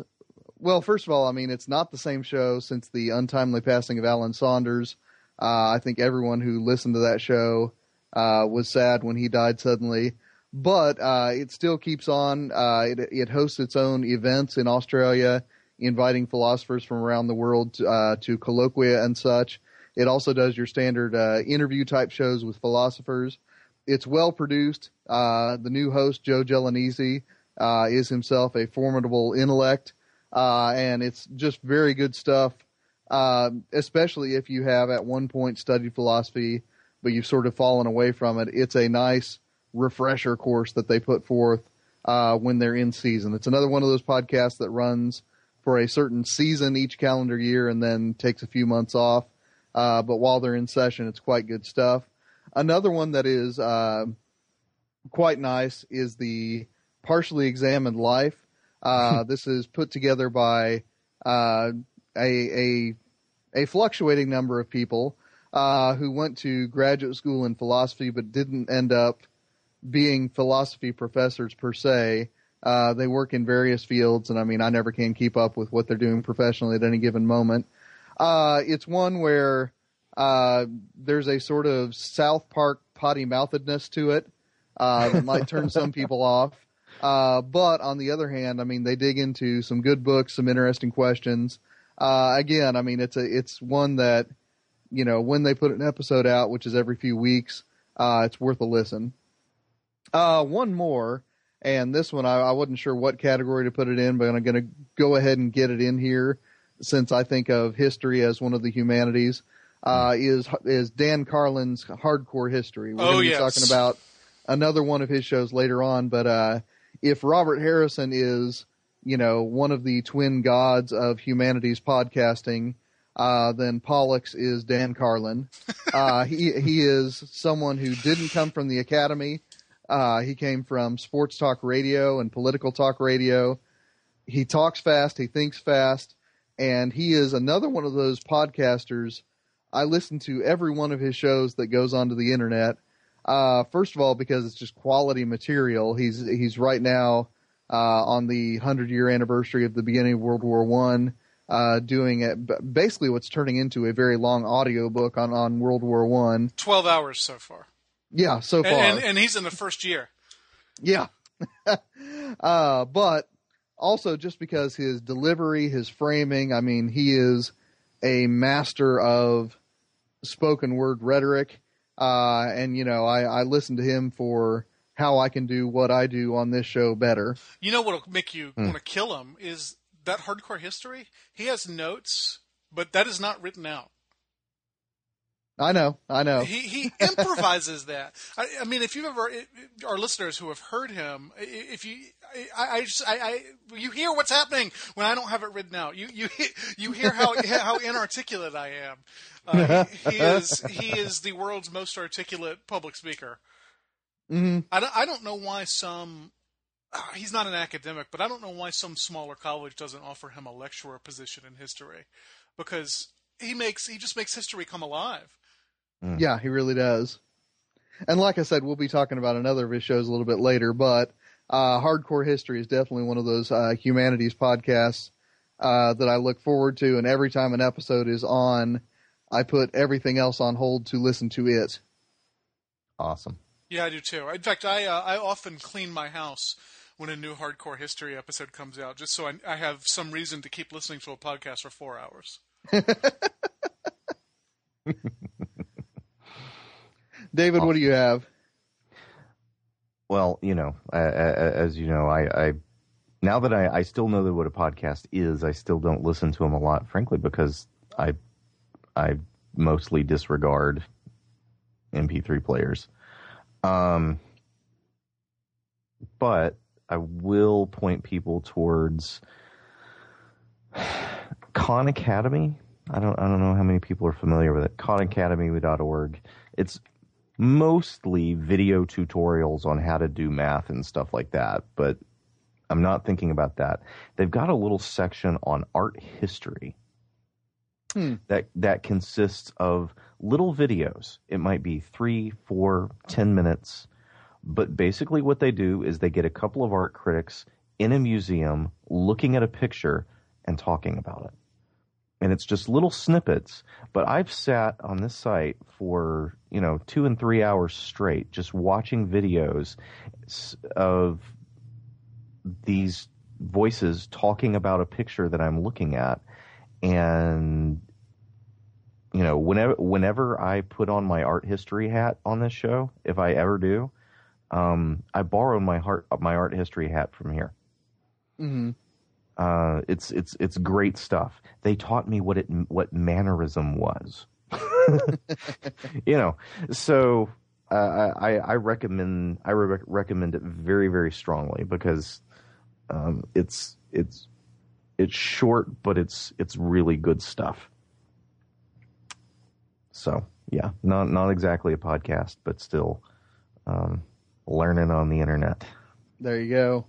well. First of all, I mean, it's not the same show since the untimely passing of Alan Saunders. Uh, I think everyone who listened to that show uh, was sad when he died suddenly. but uh, it still keeps on. Uh, it, it hosts its own events in Australia, inviting philosophers from around the world to, uh, to colloquia and such. It also does your standard uh, interview type shows with philosophers. It's well produced. Uh, the new host, Joe Gelonesi, is himself a formidable intellect, and it's just very good stuff. especially if you have at one point studied philosophy, but you've sort of fallen away from it. It's a nice refresher course that they put forth uh, when they're in season. It's another one of those podcasts that runs for a certain season each calendar year and then takes a few months off. Uh, but while they're in session, it's quite good stuff. Another one that is uh, quite nice is the Partially Examined Life. Uh, this is put together by uh, a, a a fluctuating number of people uh, who went to graduate school in philosophy but didn't end up being philosophy professors per se. Uh, they work in various fields, and I mean, I never can keep up with what they're doing professionally at any given moment. Uh, it's one where uh, there's a sort of South Park potty mouthedness to it uh, that might turn some people off. Uh, but on the other hand, I mean, they dig into some good books, some interesting questions. Uh, again, I mean, it's a it's one that you know when they put an episode out, which is every few weeks, it's worth a listen. Uh, one more, and this one I, I wasn't sure what category to put it in, but I'm going to go ahead and get it in here since I think of history as one of the humanities. Uh, is is Dan Carlin's Hardcore History? We're oh, going to be yes. talking about another one of his shows later on, but uh, if Robert Harrison is you know one of the twin gods of humanities podcasting. Uh, then Pollux is Dan Carlin. Uh, he he is someone who didn't come from the academy. Uh, he came from sports talk radio and political talk radio. He talks fast, he thinks fast, and he is another one of those podcasters. I listen to every one of his shows that goes onto the internet. Uh, first of all, because it's just quality material. He's he's right now uh, on the hundred year anniversary of the beginning of World War One, uh, doing it basically what's turning into a very long audio book on on World War One. Twelve hours so far. Yeah, so far. And, and, and he's in the first year. Yeah. uh, but also just because his delivery, his framing, I mean, he is a master of spoken word rhetoric. Uh, and, you know, I, I listen to him for how I can do what I do on this show better. You know what'll make you want to kill him is that hardcore history. He has notes, but that is not written out. I know, I know. He he improvises that. I, I, mean, if you've ever our listeners who have heard him, if you, I, I just, I, I, you hear what's happening when I don't have it written out. You you you hear how how inarticulate I am. Uh, he, he, is he is the world's most articulate public speaker. Mm-hmm. I don't I don't know why some. Uh, he's not an academic, but I don't know why some smaller college doesn't offer him a lecturer position in history, because he makes he just makes history come alive. Mm. Yeah, he really does. And like I said, we'll be talking about another of his shows a little bit later, but uh, Hardcore History is definitely one of those uh, humanities podcasts uh, that I look forward to. And every time an episode is on, I put everything else on hold to listen to it. Awesome. Yeah, I do too. In fact, I uh, I often clean my house when a new Hardcore History episode comes out, just so I, I have some reason to keep listening to a podcast for four hours. David, what do you have? Well, you know, as you know, I, I now that I, I still know that what a podcast is, I still don't listen to them a lot, frankly, because I I mostly disregard MP3 players. Um, but I will point people towards Khan Academy. I don't I don't know how many people are familiar with it. KhanAcademy.org. It's mostly video tutorials on how to do math and stuff like that, but I'm not thinking about that. They've got a little section on art history hmm. that that consists of little videos. It might be three, four, ten minutes, but basically what they do is they get a couple of art critics in a museum looking at a picture and talking about it. and it's just little snippets. But I've sat on this site for you know two and three hours straight, just watching videos of these voices talking about a picture that I'm looking at, and you know whenever whenever I put on my art history hat on this show, if I ever do, um, I borrowed my heart my art history hat from here. Mm-hmm. Uh, it's it's it's great stuff. They taught me what it what mannerism was. you know, so uh, I I recommend I re- recommend it very very strongly because um, it's it's it's short but it's it's really good stuff. So yeah, not not exactly a podcast, but still um, learning on the internet. There you go.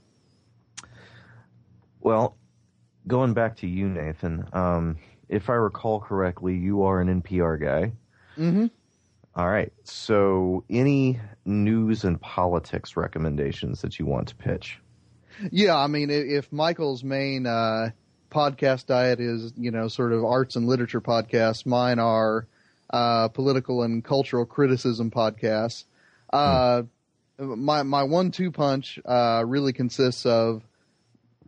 Well, going back to you, Nathan, um, if I recall correctly, you are an NPR guy. hmm All right. So, any news and politics recommendations that you want to pitch? Yeah, I mean, if Michial's main uh, podcast diet is, you know, sort of arts and literature podcasts, mine are uh, political and cultural criticism podcasts. Uh, My my one two punch uh, really consists of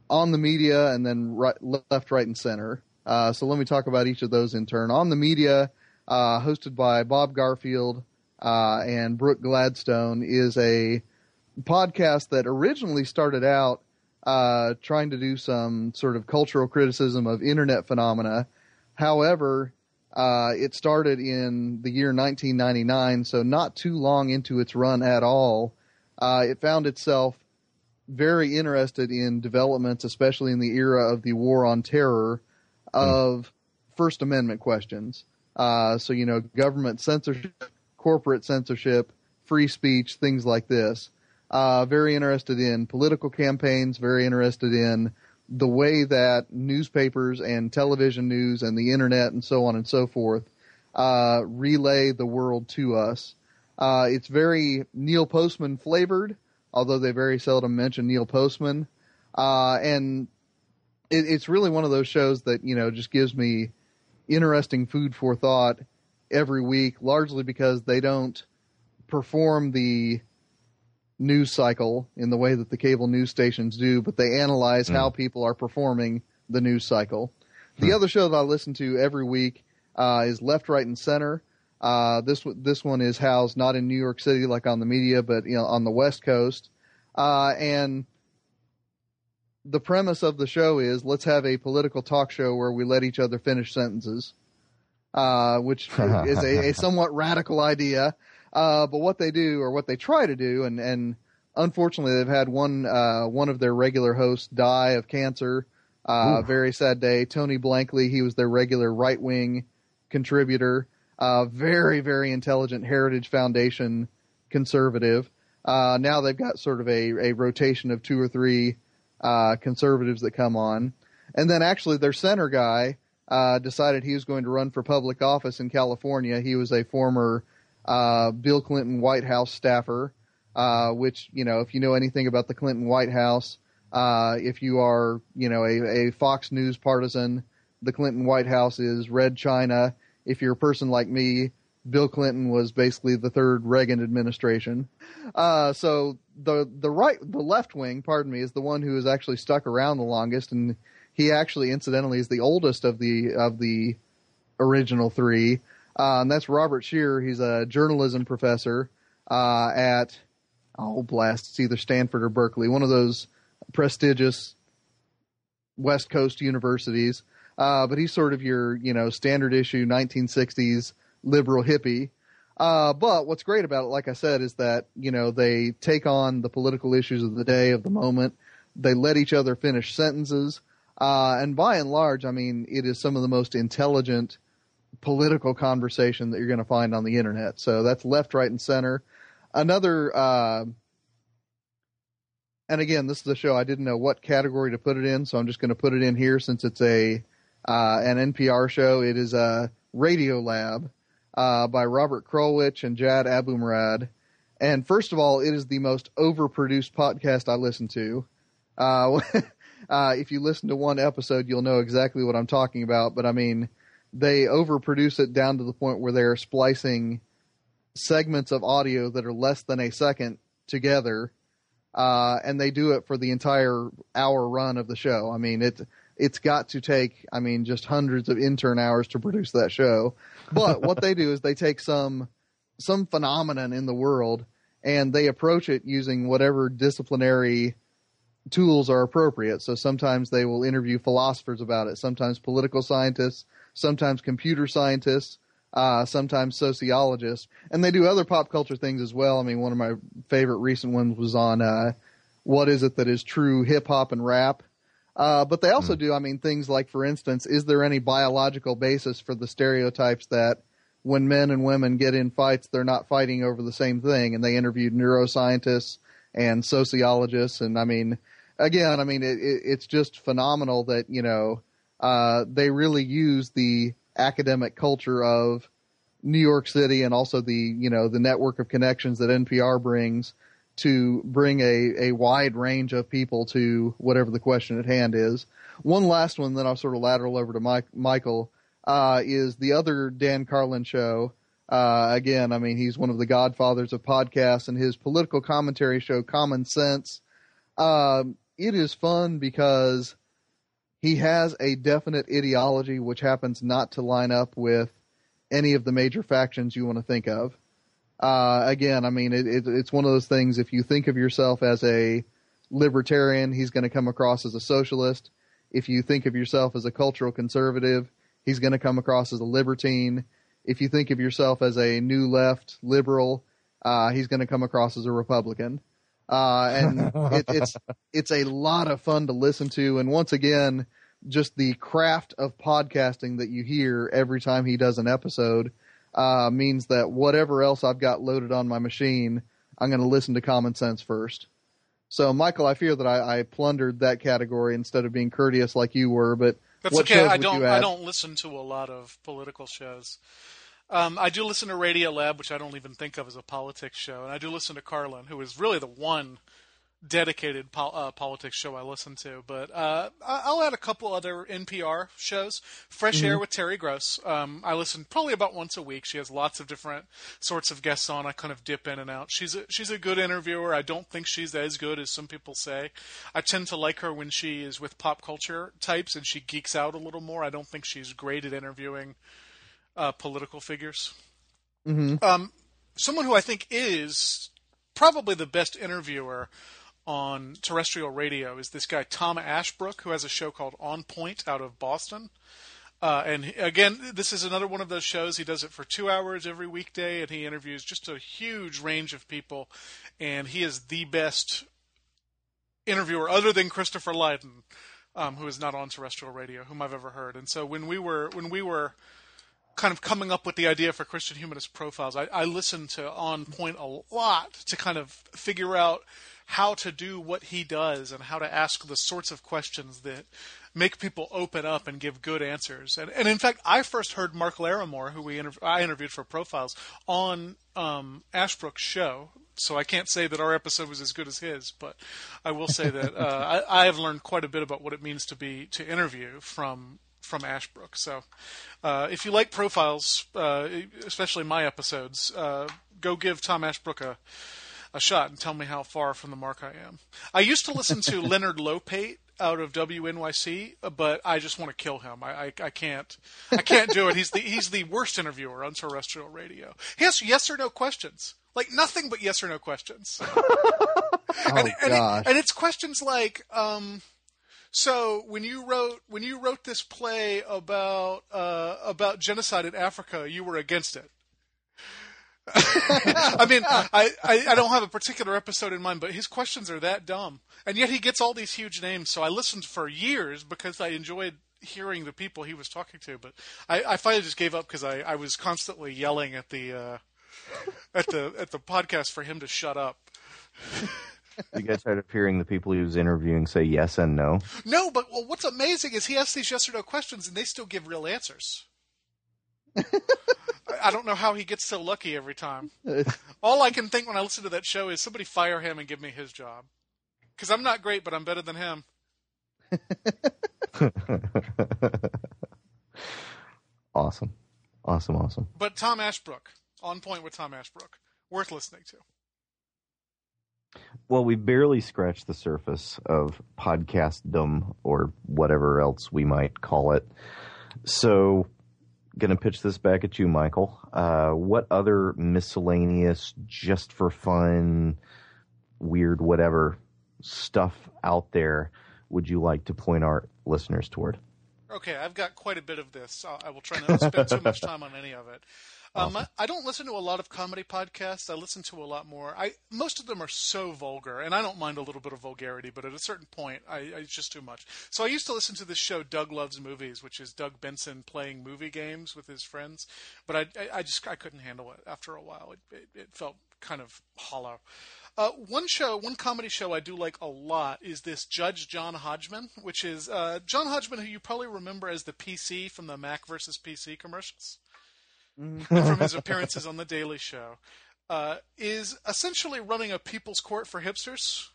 on the media and then right, left, right, and center. Uh, so let me talk about each of those in turn. On the media, uh, hosted by Bob Garfield uh, and Brooke Gladstone, is a podcast that originally started out uh, trying to do some sort of cultural criticism of internet phenomena. However, uh, it started in the year 1999, so not too long into its run at all. Uh, it found itself very interested in developments, especially in the era of the war on terror, of First Amendment questions. Uh, so, you know, government censorship, corporate censorship, free speech, things like this. Uh, very interested in political campaigns, very interested in the way that newspapers and television news and the internet and so on and so forth uh, relay the world to us. Uh, it's very Neil Postman flavored, although they very seldom mention Neil Postman. Uh, and it, it's really one of those shows that, you know, just gives me interesting food for thought every week, largely because they don't perform the news cycle in the way that the cable news stations do, but they analyze how people are performing the news cycle. The other show that I listen to every week uh, is Left, Right, and Center. Uh, this one- this one is housed not in New York City like on the media, but you know on the West Coast. Uh, and the premise of the show is let's have a political talk show where we let each other finish sentences, uh, which is a, a somewhat radical idea. Uh, but what they do or what they try to do, and, and unfortunately they've had one uh, one of their regular hosts die of cancer. Uh, very sad day. Tony Blankley, he was their regular right wing contributor. Uh, very very intelligent Heritage Foundation conservative. Uh, now they've got sort of a, a rotation of two or three uh, conservatives that come on. And then actually their center guy uh, decided he was going to run for public office in California. He was a former uh, Bill Clinton White House staffer, uh, which, you know, if you know anything about the Clinton White House, if you are, you know, a, a Fox News partisan, the Clinton White House is red China. If you're a person like me, Bill Clinton was basically the third Reagan administration. Uh, so the the right the left wing, pardon me, is the one who has actually stuck around the longest, and he actually incidentally is the oldest of the of the original three. Uh, and that's Robert Scheer. He's a journalism professor uh, at oh blast, it's either Stanford or Berkeley, one of those prestigious West Coast universities. Uh, but he's sort of your you know standard issue 1960s liberal hippie. Uh, but what's great about it, like I said, is that you know they take on the political issues of the day of the moment. They let each other finish sentences, uh, and by and large, I mean it is some of the most intelligent political conversation that you're going to find on the internet. So that's left, right, and center. Another, uh, and again, this is a show I didn't know what category to put it in, so I'm just going to put it in here since it's a uh, an NPR show. It is a Radio Lab uh, by Robert Krulwich and Jad Abumrad. And first of all, it is the most overproduced podcast I listen to. Uh, uh, if you listen to one episode, you'll know exactly what I'm talking about. But I mean, they overproduce it down to the point where they're splicing segments of audio that are less than a second together, uh, and they do it for the entire hour run of the show. I mean, it it's got to take, I mean, just hundreds of intern hours to produce that show. But what they do is they take some some phenomenon in the world and they approach it using whatever disciplinary tools are appropriate. So sometimes they will interview philosophers about it, sometimes political scientists, sometimes computer scientists, uh, sometimes sociologists, and they do other pop culture things as well. I mean, one of my favorite recent ones was on uh, what is it that is true hip hop and rap. Uh, but they also mm. do, I mean, things like, for instance, is there any biological basis for the stereotypes that when men and women get in fights, they're not fighting over the same thing? And they interviewed neuroscientists and sociologists, and I mean, again, I mean, it, it, it's just phenomenal that you know uh, they really use the academic culture of New York City and also the you know the network of connections that NPR brings to bring a, a wide range of people to whatever the question at hand is. One last one that I'll sort of lateral over to Mike, Michial uh, is the other Dan Carlin show. Uh, again, I mean, he's one of the godfathers of podcasts, and his political commentary show, Common Sense, um, it is fun because he has a definite ideology which happens not to line up with any of the major factions you want to think of. Uh, again, I mean, it, it, it's one of those things. If you think of yourself as a libertarian, he's going to come across as a socialist. If you think of yourself as a cultural conservative, he's going to come across as a libertine. If you think of yourself as a new left liberal, uh, he's going to come across as a Republican. Uh, and it, it's it's a lot of fun to listen to. And once again, just the craft of podcasting that you hear every time he does an episode uh, means that whatever else I've got loaded on my machine, I'm going to listen to Common Sense first. So, Michial, I fear that I, I, plundered that category instead of being courteous like you were. But that's okay. I don't. I don't listen to a lot of political shows. Um, I do listen to Radio Lab, which I don't even think of as a politics show, and I do listen to Carlin, who is really the one dedicated po- uh, politics show I listen to. But uh, I'll add a couple other NPR shows. Fresh mm-hmm. Air with Terry Gross. Um, I listen probably about once a week. She has lots of different sorts of guests on. I kind of dip in and out. She's a, she's a good interviewer. I don't think she's as good as some people say. I tend to like her when she is with pop culture types and she geeks out a little more. I don't think she's great at interviewing uh, political figures. Mm-hmm. Um, someone who I think is probably the best interviewer on terrestrial radio is this guy Tom Ashbrook, who has a show called On Point out of Boston. Uh, and again, this is another one of those shows. He does it for two hours every weekday, and he interviews just a huge range of people. And he is the best interviewer, other than Christopher Lydon, um, who is not on terrestrial radio, whom I've ever heard. And so when we were when we were kind of coming up with the idea for Christian humanist profiles, I, I listened to On Point a lot to kind of figure out how to do what he does and how to ask the sorts of questions that make people open up and give good answers. And, and in fact, I first heard Mark Larrimore, who we interv- I interviewed for Profiles, on um, Ashbrook's show. So I can't say that our episode was as good as his, but I will say that uh, I, I have learned quite a bit about what it means to be to interview from from Ashbrook. So, uh, if you like profiles, uh, especially my episodes, uh, go give Tom Ashbrook a a shot and tell me how far from the mark I am. I used to listen to Leonard Lopate out of WNYC, but I just want to kill him. I, I, I can't I can't do it. He's the he's the worst interviewer on terrestrial radio. He has yes or no questions, like nothing but yes or no questions. oh, and, and, it, and, it's questions like. Um, so when you wrote when you wrote this play about uh, about genocide in Africa, you were against it. I mean, I, I, I, don't have a particular episode in mind, but his questions are that dumb. And yet he gets all these huge names. So I listened for years because I enjoyed hearing the people he was talking to. But I, I finally just gave up because I, I was constantly yelling at the uh, at the at the podcast for him to shut up. you guys tired of hearing the people he was interviewing say yes and no? No, but well, what's amazing is he asks these yes or no questions and they still give real answers. I don't know how he gets so lucky every time. All I can think when I listen to that show is somebody fire him and give me his job. Because I'm not great, but I'm better than him. awesome, awesome, awesome. But Tom Ashbrook, on point with Tom Ashbrook, worth listening to. Well, we barely scratched the surface of podcastdom or whatever else we might call it. So, going to pitch this back at you, Michial. Uh, what other miscellaneous, just for fun, weird, whatever stuff out there would you like to point our listeners toward? Okay, I've got quite a bit of this. I will try not to spend too much time on any of it. Um, I, I don't listen to a lot of comedy podcasts. I listen to a lot more. I most of them are so vulgar, and I don't mind a little bit of vulgarity, but at a certain point, I, I, it's just too much. So I used to listen to this show, Doug Loves Movies, which is Doug Benson playing movie games with his friends. But I, I, I just I couldn't handle it after a while. It, it, it felt kind of hollow. Uh, one show, one comedy show I do like a lot is this Judge John Hodgman, which is uh, John Hodgman, who you probably remember as the PC from the Mac versus PC commercials, from his appearances on the Daily Show, uh, is essentially running a people's court for hipsters.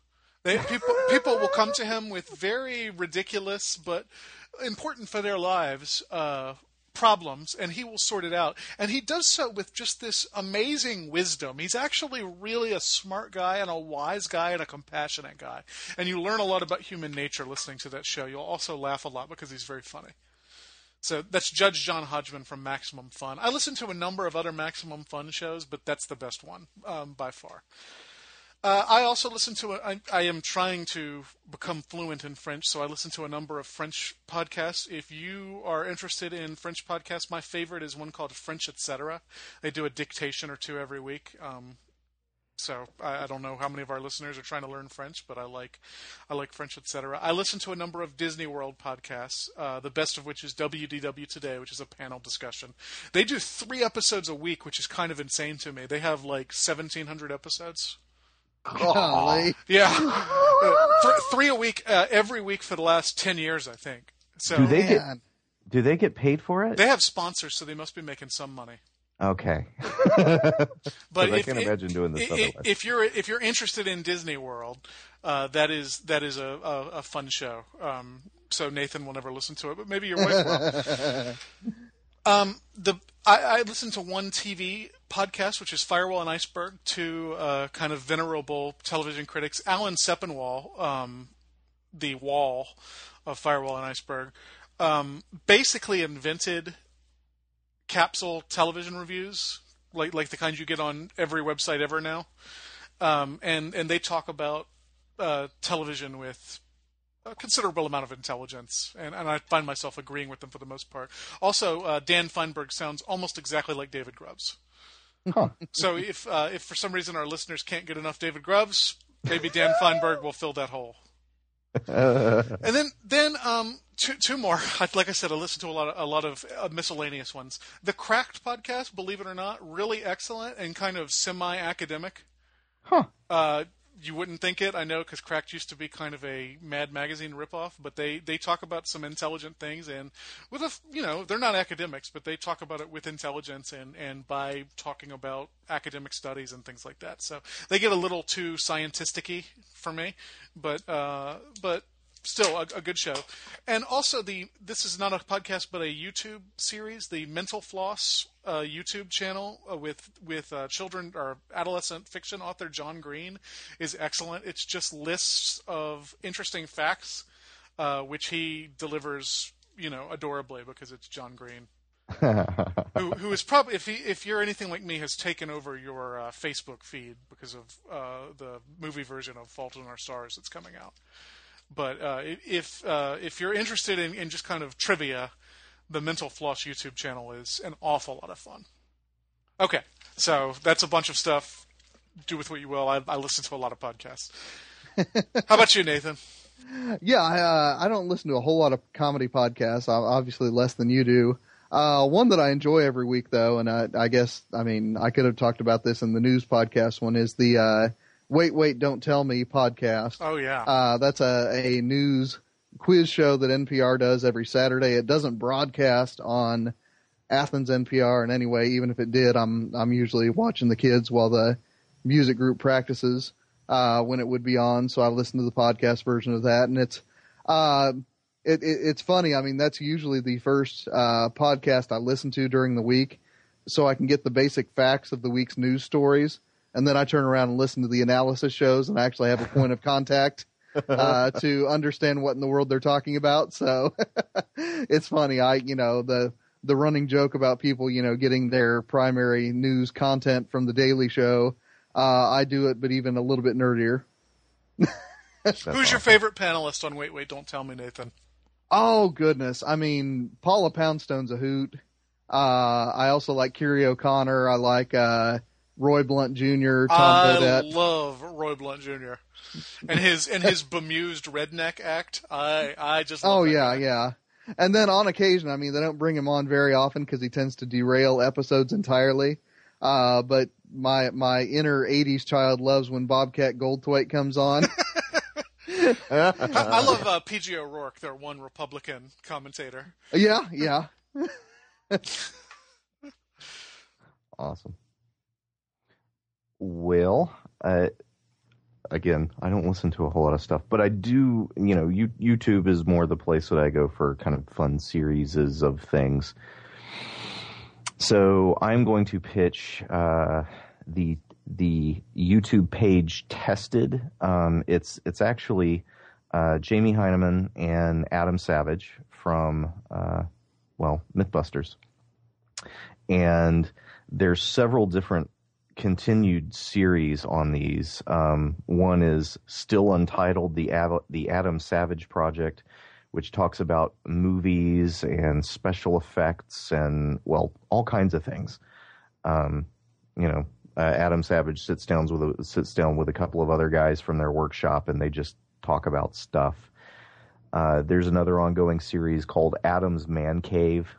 They, people, people will come to him with very ridiculous but important for their lives uh, problems and he will sort it out. And he does so with just this amazing wisdom. He's actually really a smart guy and a wise guy and a compassionate guy. And you learn a lot about human nature listening to that show. You'll also laugh a lot because he's very funny. So that's Judge John Hodgman from Maximum Fun. I listen to a number of other Maximum Fun shows, but that's the best one um, by far. Uh, I also listen to. A, I, I am trying to become fluent in French, so I listen to a number of French podcasts. If you are interested in French podcasts, my favorite is one called French Etc. They do a dictation or two every week. Um, so I, I, don't know how many of our listeners are trying to learn French, but I like I like French, etc. I listen to a number of Disney World podcasts, uh, the best of which is WDW Today, which is a panel discussion. They do three episodes a week, which is kind of insane to me. They have like 1,700 episodes. Golly. Yeah, uh, th- three a week, uh, every week for the last ten years, I think. So Do they get do they get paid for it? they have sponsors, so they must be making some money. Okay. But 'Cause I if, can't imagine doing this i- i- otherwise. If you're if you're interested in Disney World, uh, that is that is a, a, a fun show. Um, so Nathan will never listen to it, but maybe your wife will. um, the I, I listen to one TV podcast, which is Firewall and Iceberg, two uh, kind of venerable television critics, Alan Sepinwall, um, the Wall of Firewall and Iceberg, um, basically invented capsule television reviews, like like the kind you get on every website ever now. Um, and and they talk about uh, television with a considerable amount of intelligence, and, and I find myself agreeing with them for the most part. Also, uh, Dan Fienberg sounds almost exactly like David Grubbs. Huh. So if uh, if for some reason our listeners can't get enough David Grubbs, maybe Dan Fienberg will fill that hole. And then, then um, two, two more. Like I said, I listen to a lot of a lot of uh, miscellaneous ones. The Cracked podcast, believe it or not, really excellent and kind of semi-academic. Huh. Uh, you wouldn't think it, I know, because Cracked used to be kind of a Mad Magazine ripoff, but they they talk about some intelligent things and with a you know they're not academics, but they talk about it with intelligence and and by talking about academic studies and things like that. So they get a little too scientisticy for me, but uh, but still a, a good show. And also the this is not a podcast but a YouTube series, the Mental Floss uh, YouTube channel uh, with with uh, children or adolescent fiction author John Green is excellent. It's just lists of interesting facts, uh, which he delivers, you know, adorably because it's John Green. who, who is probably if he, if you're anything like me has taken over your uh, Facebook feed because of uh, the movie version of Fault in Our Stars that's coming out. But uh, if uh, if you're interested in, in just kind of trivia, the Mental Floss YouTube channel is an awful lot of fun. Okay, so that's a bunch of stuff. Do with what you will. I, I listen to a lot of podcasts. How about you, Nathan? Yeah, I, uh, I don't listen to a whole lot of comedy podcasts. ob- Obviously, less than you do. Uh, one that I enjoy every week, though, and I, I guess I mean I could have talked about this in the news podcast. One is the uh, "Wait, Wait, Don't Tell Me" podcast. Oh yeah, Uh, that's a, a news quiz show that NPR does every Saturday. It doesn't broadcast on Athens NPR in any way. Even if it did, I'm I'm usually watching the kids while the music group practices uh, when it would be on. So I listen to the podcast version of that, and it's Uh, it, it, it's funny. I mean, that's usually the first uh, podcast I listen to during the week, so I can get the basic facts of the week's news stories, and then I turn around and listen to the analysis shows, and I actually have a point of contact uh, to understand what in the world they're talking about. So it's funny. I, you know, the the running joke about people, you know, getting their primary news content from the Daily Show. Uh, I do it, but even a little bit nerdier. Who's your favorite panelist on Wait Wait Don't Tell Me, Nathan? Oh goodness! I mean, Paula Poundstone's a hoot. Uh, I also like Kyrie O'Connor. I like uh, Roy Blount Jr., Tom I Bodett. love Roy Blount Jr. and his and his bemused redneck act. I I just love Oh yeah, guy. yeah. And then on occasion, I mean, they don't bring him on very often because he tends to derail episodes entirely. Uh, but my my inner '80s child loves when Bobcat Goldthwait comes on. I, I love uh, P.J. O'Rourke, their one Republican commentator. yeah, yeah. Awesome. Well, uh, again, I don't listen to a whole lot of stuff, but I do. You know, you, YouTube is more the place that I go for kind of fun series of things. So I'm going to pitch uh, the the YouTube page tested. Um, it's it's actually uh, Jamie Hyneman and Adam Savage from uh, well MythBusters, and there's several different continued series on these. Um, one is still untitled, the the Adam Savage Project, which talks about movies and special effects and well, all kinds of things. Um, you know, uh, Adam Savage sits down with a, sits down with a couple of other guys from their workshop, and they just talk about stuff. Uh, there's another ongoing series called Adam's Man Cave,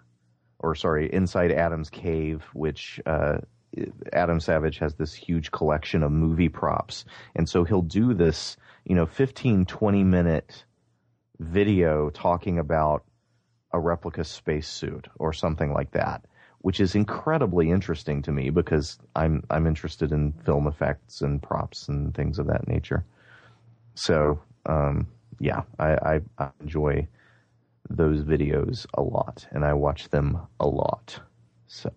or sorry, Inside Adam's Cave, which uh, Adam Savage has this huge collection of movie props. And so he'll do this, you know, 15, 20 minute video talking about a replica spacesuit or something like that, which is incredibly interesting to me because I'm I'm interested in film effects and props and things of that nature. So um, yeah, I, I, I enjoy those videos a lot, and I watch them a lot. So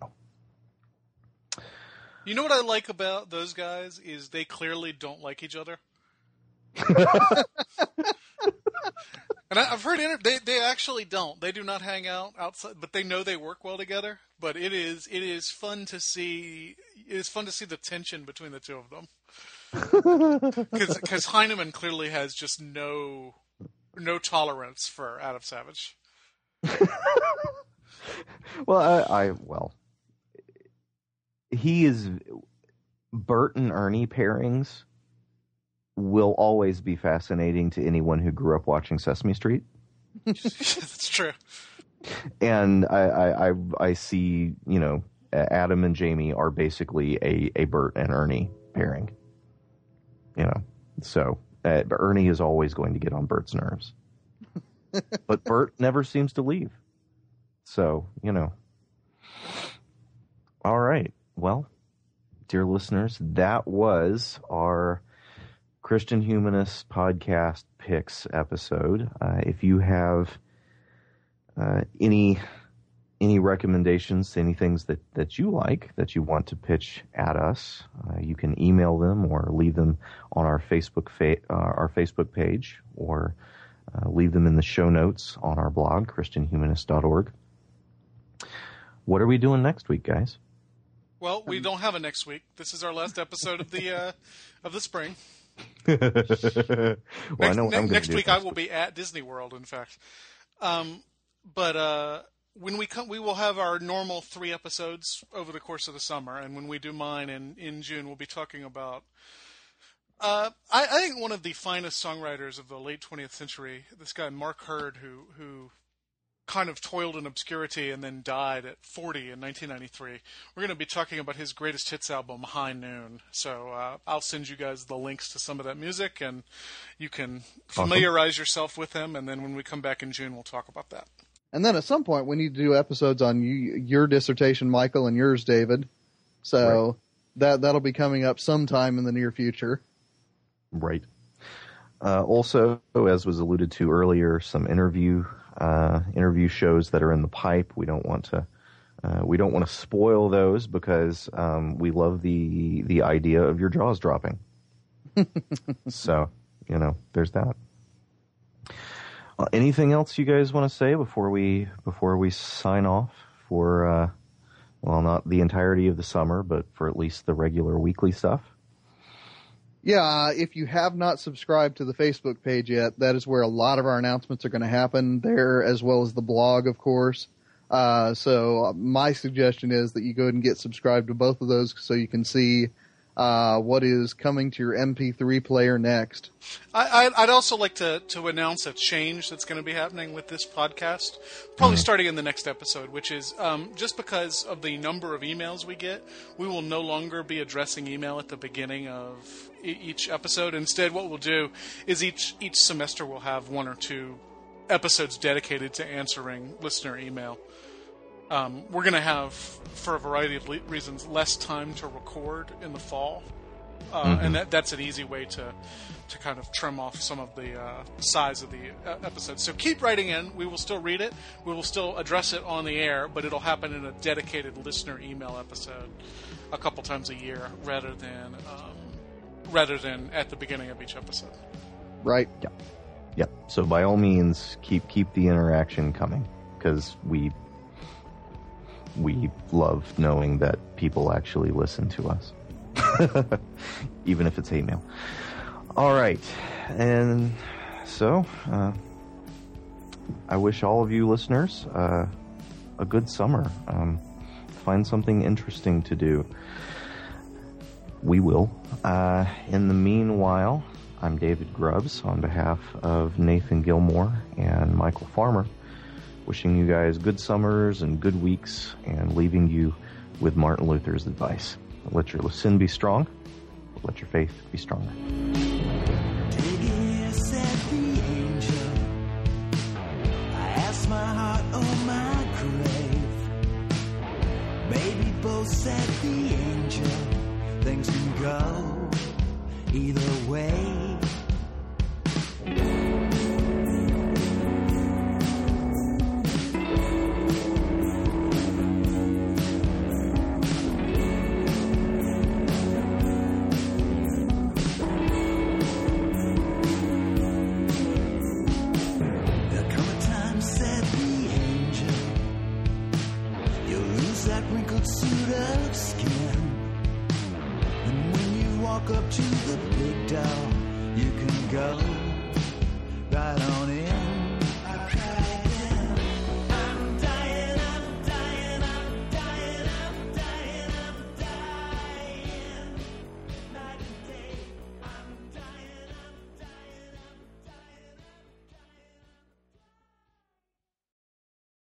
You know what I like about those guys is they clearly don't like each other. and I, I've heard inter- they they actually don't. They do not hang out outside, but they know they work well together. But it is it is fun to see. It is fun to see the tension between the two of them. Because Hyneman clearly has just no no tolerance for Adam Savage. well, I, I well, he is Bert and Ernie pairings will always be fascinating to anyone who grew up watching Sesame Street. That's true. And I, I, I, I see, you know, Adam and Jamie are basically a, a Bert and Ernie pairing. You know, so uh, Ernie is always going to get on Bert's nerves. but Bert never seems to leave. So, you know. All right. Well, dear listeners, that was our Christian Humanist podcast picks episode. Uh, if you have uh, any any recommendations, any things that, that you like that you want to pitch at us, uh, you can email them or leave them on our Facebook fa- uh, our Facebook page or uh, leave them in the show notes on our blog christianhumanist.org. What are we doing next week, guys? Well, we don't have a next week. This is our last episode of the uh, of the spring. well, next, I know what ne- next do week I will be at Disney World, in fact. Um, but uh, when we come, we will have our normal three episodes over the course of the summer, and when we do mine in in June, we'll be talking about. Uh, I, I think one of the finest songwriters of the late 20th century, this guy Mark Heard, who who kind of toiled in obscurity and then died at 40 in 1993. We're going to be talking about his greatest hits album, High Noon. So uh, I'll send you guys the links to some of that music, and you can familiarize yourself with him. And then when we come back in June, we'll talk about that. And then at some point, we need to do episodes on you, your dissertation, Michial, and yours, David. So that that'll be coming up sometime in the near future. Right. Uh, also, as was alluded to earlier, some interview interview shows that are in the pipe. We don't want to uh, we don't want to spoil those because um, we love the the idea of your jaws dropping. so you know, there's that. Uh, anything else you guys want to say before we before we sign off for uh, well, not the entirety of the summer, but for at least the regular weekly stuff? Yeah, uh, if you have not subscribed to the Facebook page yet, that is where a lot of our announcements are going to happen there, as well as the blog, of course. Uh, so uh, my suggestion is that you go ahead and get subscribed to both of those so you can see uh, what is coming to your MP3 player next. I, would also like to, to announce a change that's going to be happening with this podcast, probably starting in the next episode, which is um, just because of the number of emails we get, we will no longer be addressing email at the beginning of each episode. Instead, what we'll do is each each semester we'll have one or two episodes dedicated to answering listener email. Um, we're going to have, for a variety of le- reasons, less time to record in the fall, uh, mm-hmm. and that, that's an easy way to to kind of trim off some of the uh, size of the uh, episodes. So keep writing in. We will still read it. We will still address it on the air, but it'll happen in a dedicated listener email episode a couple times a year, rather than um, rather than at the beginning of each episode. Right. Yeah. Yeah. So by all means, keep keep the interaction coming because we we love knowing that people actually listen to us, even if it's hate mail. All right, and so uh, I wish all of you listeners uh, a good summer. Um, find something interesting to do. We will. Uh, in the meanwhile, I'm David Grubbs on behalf of Nathan Gilmour and Michial Farmer wishing you guys good summers and good weeks and leaving you with Martin Luther's advice. Let your sin be strong, let your faith be stronger. Either way. walk up to the you can go.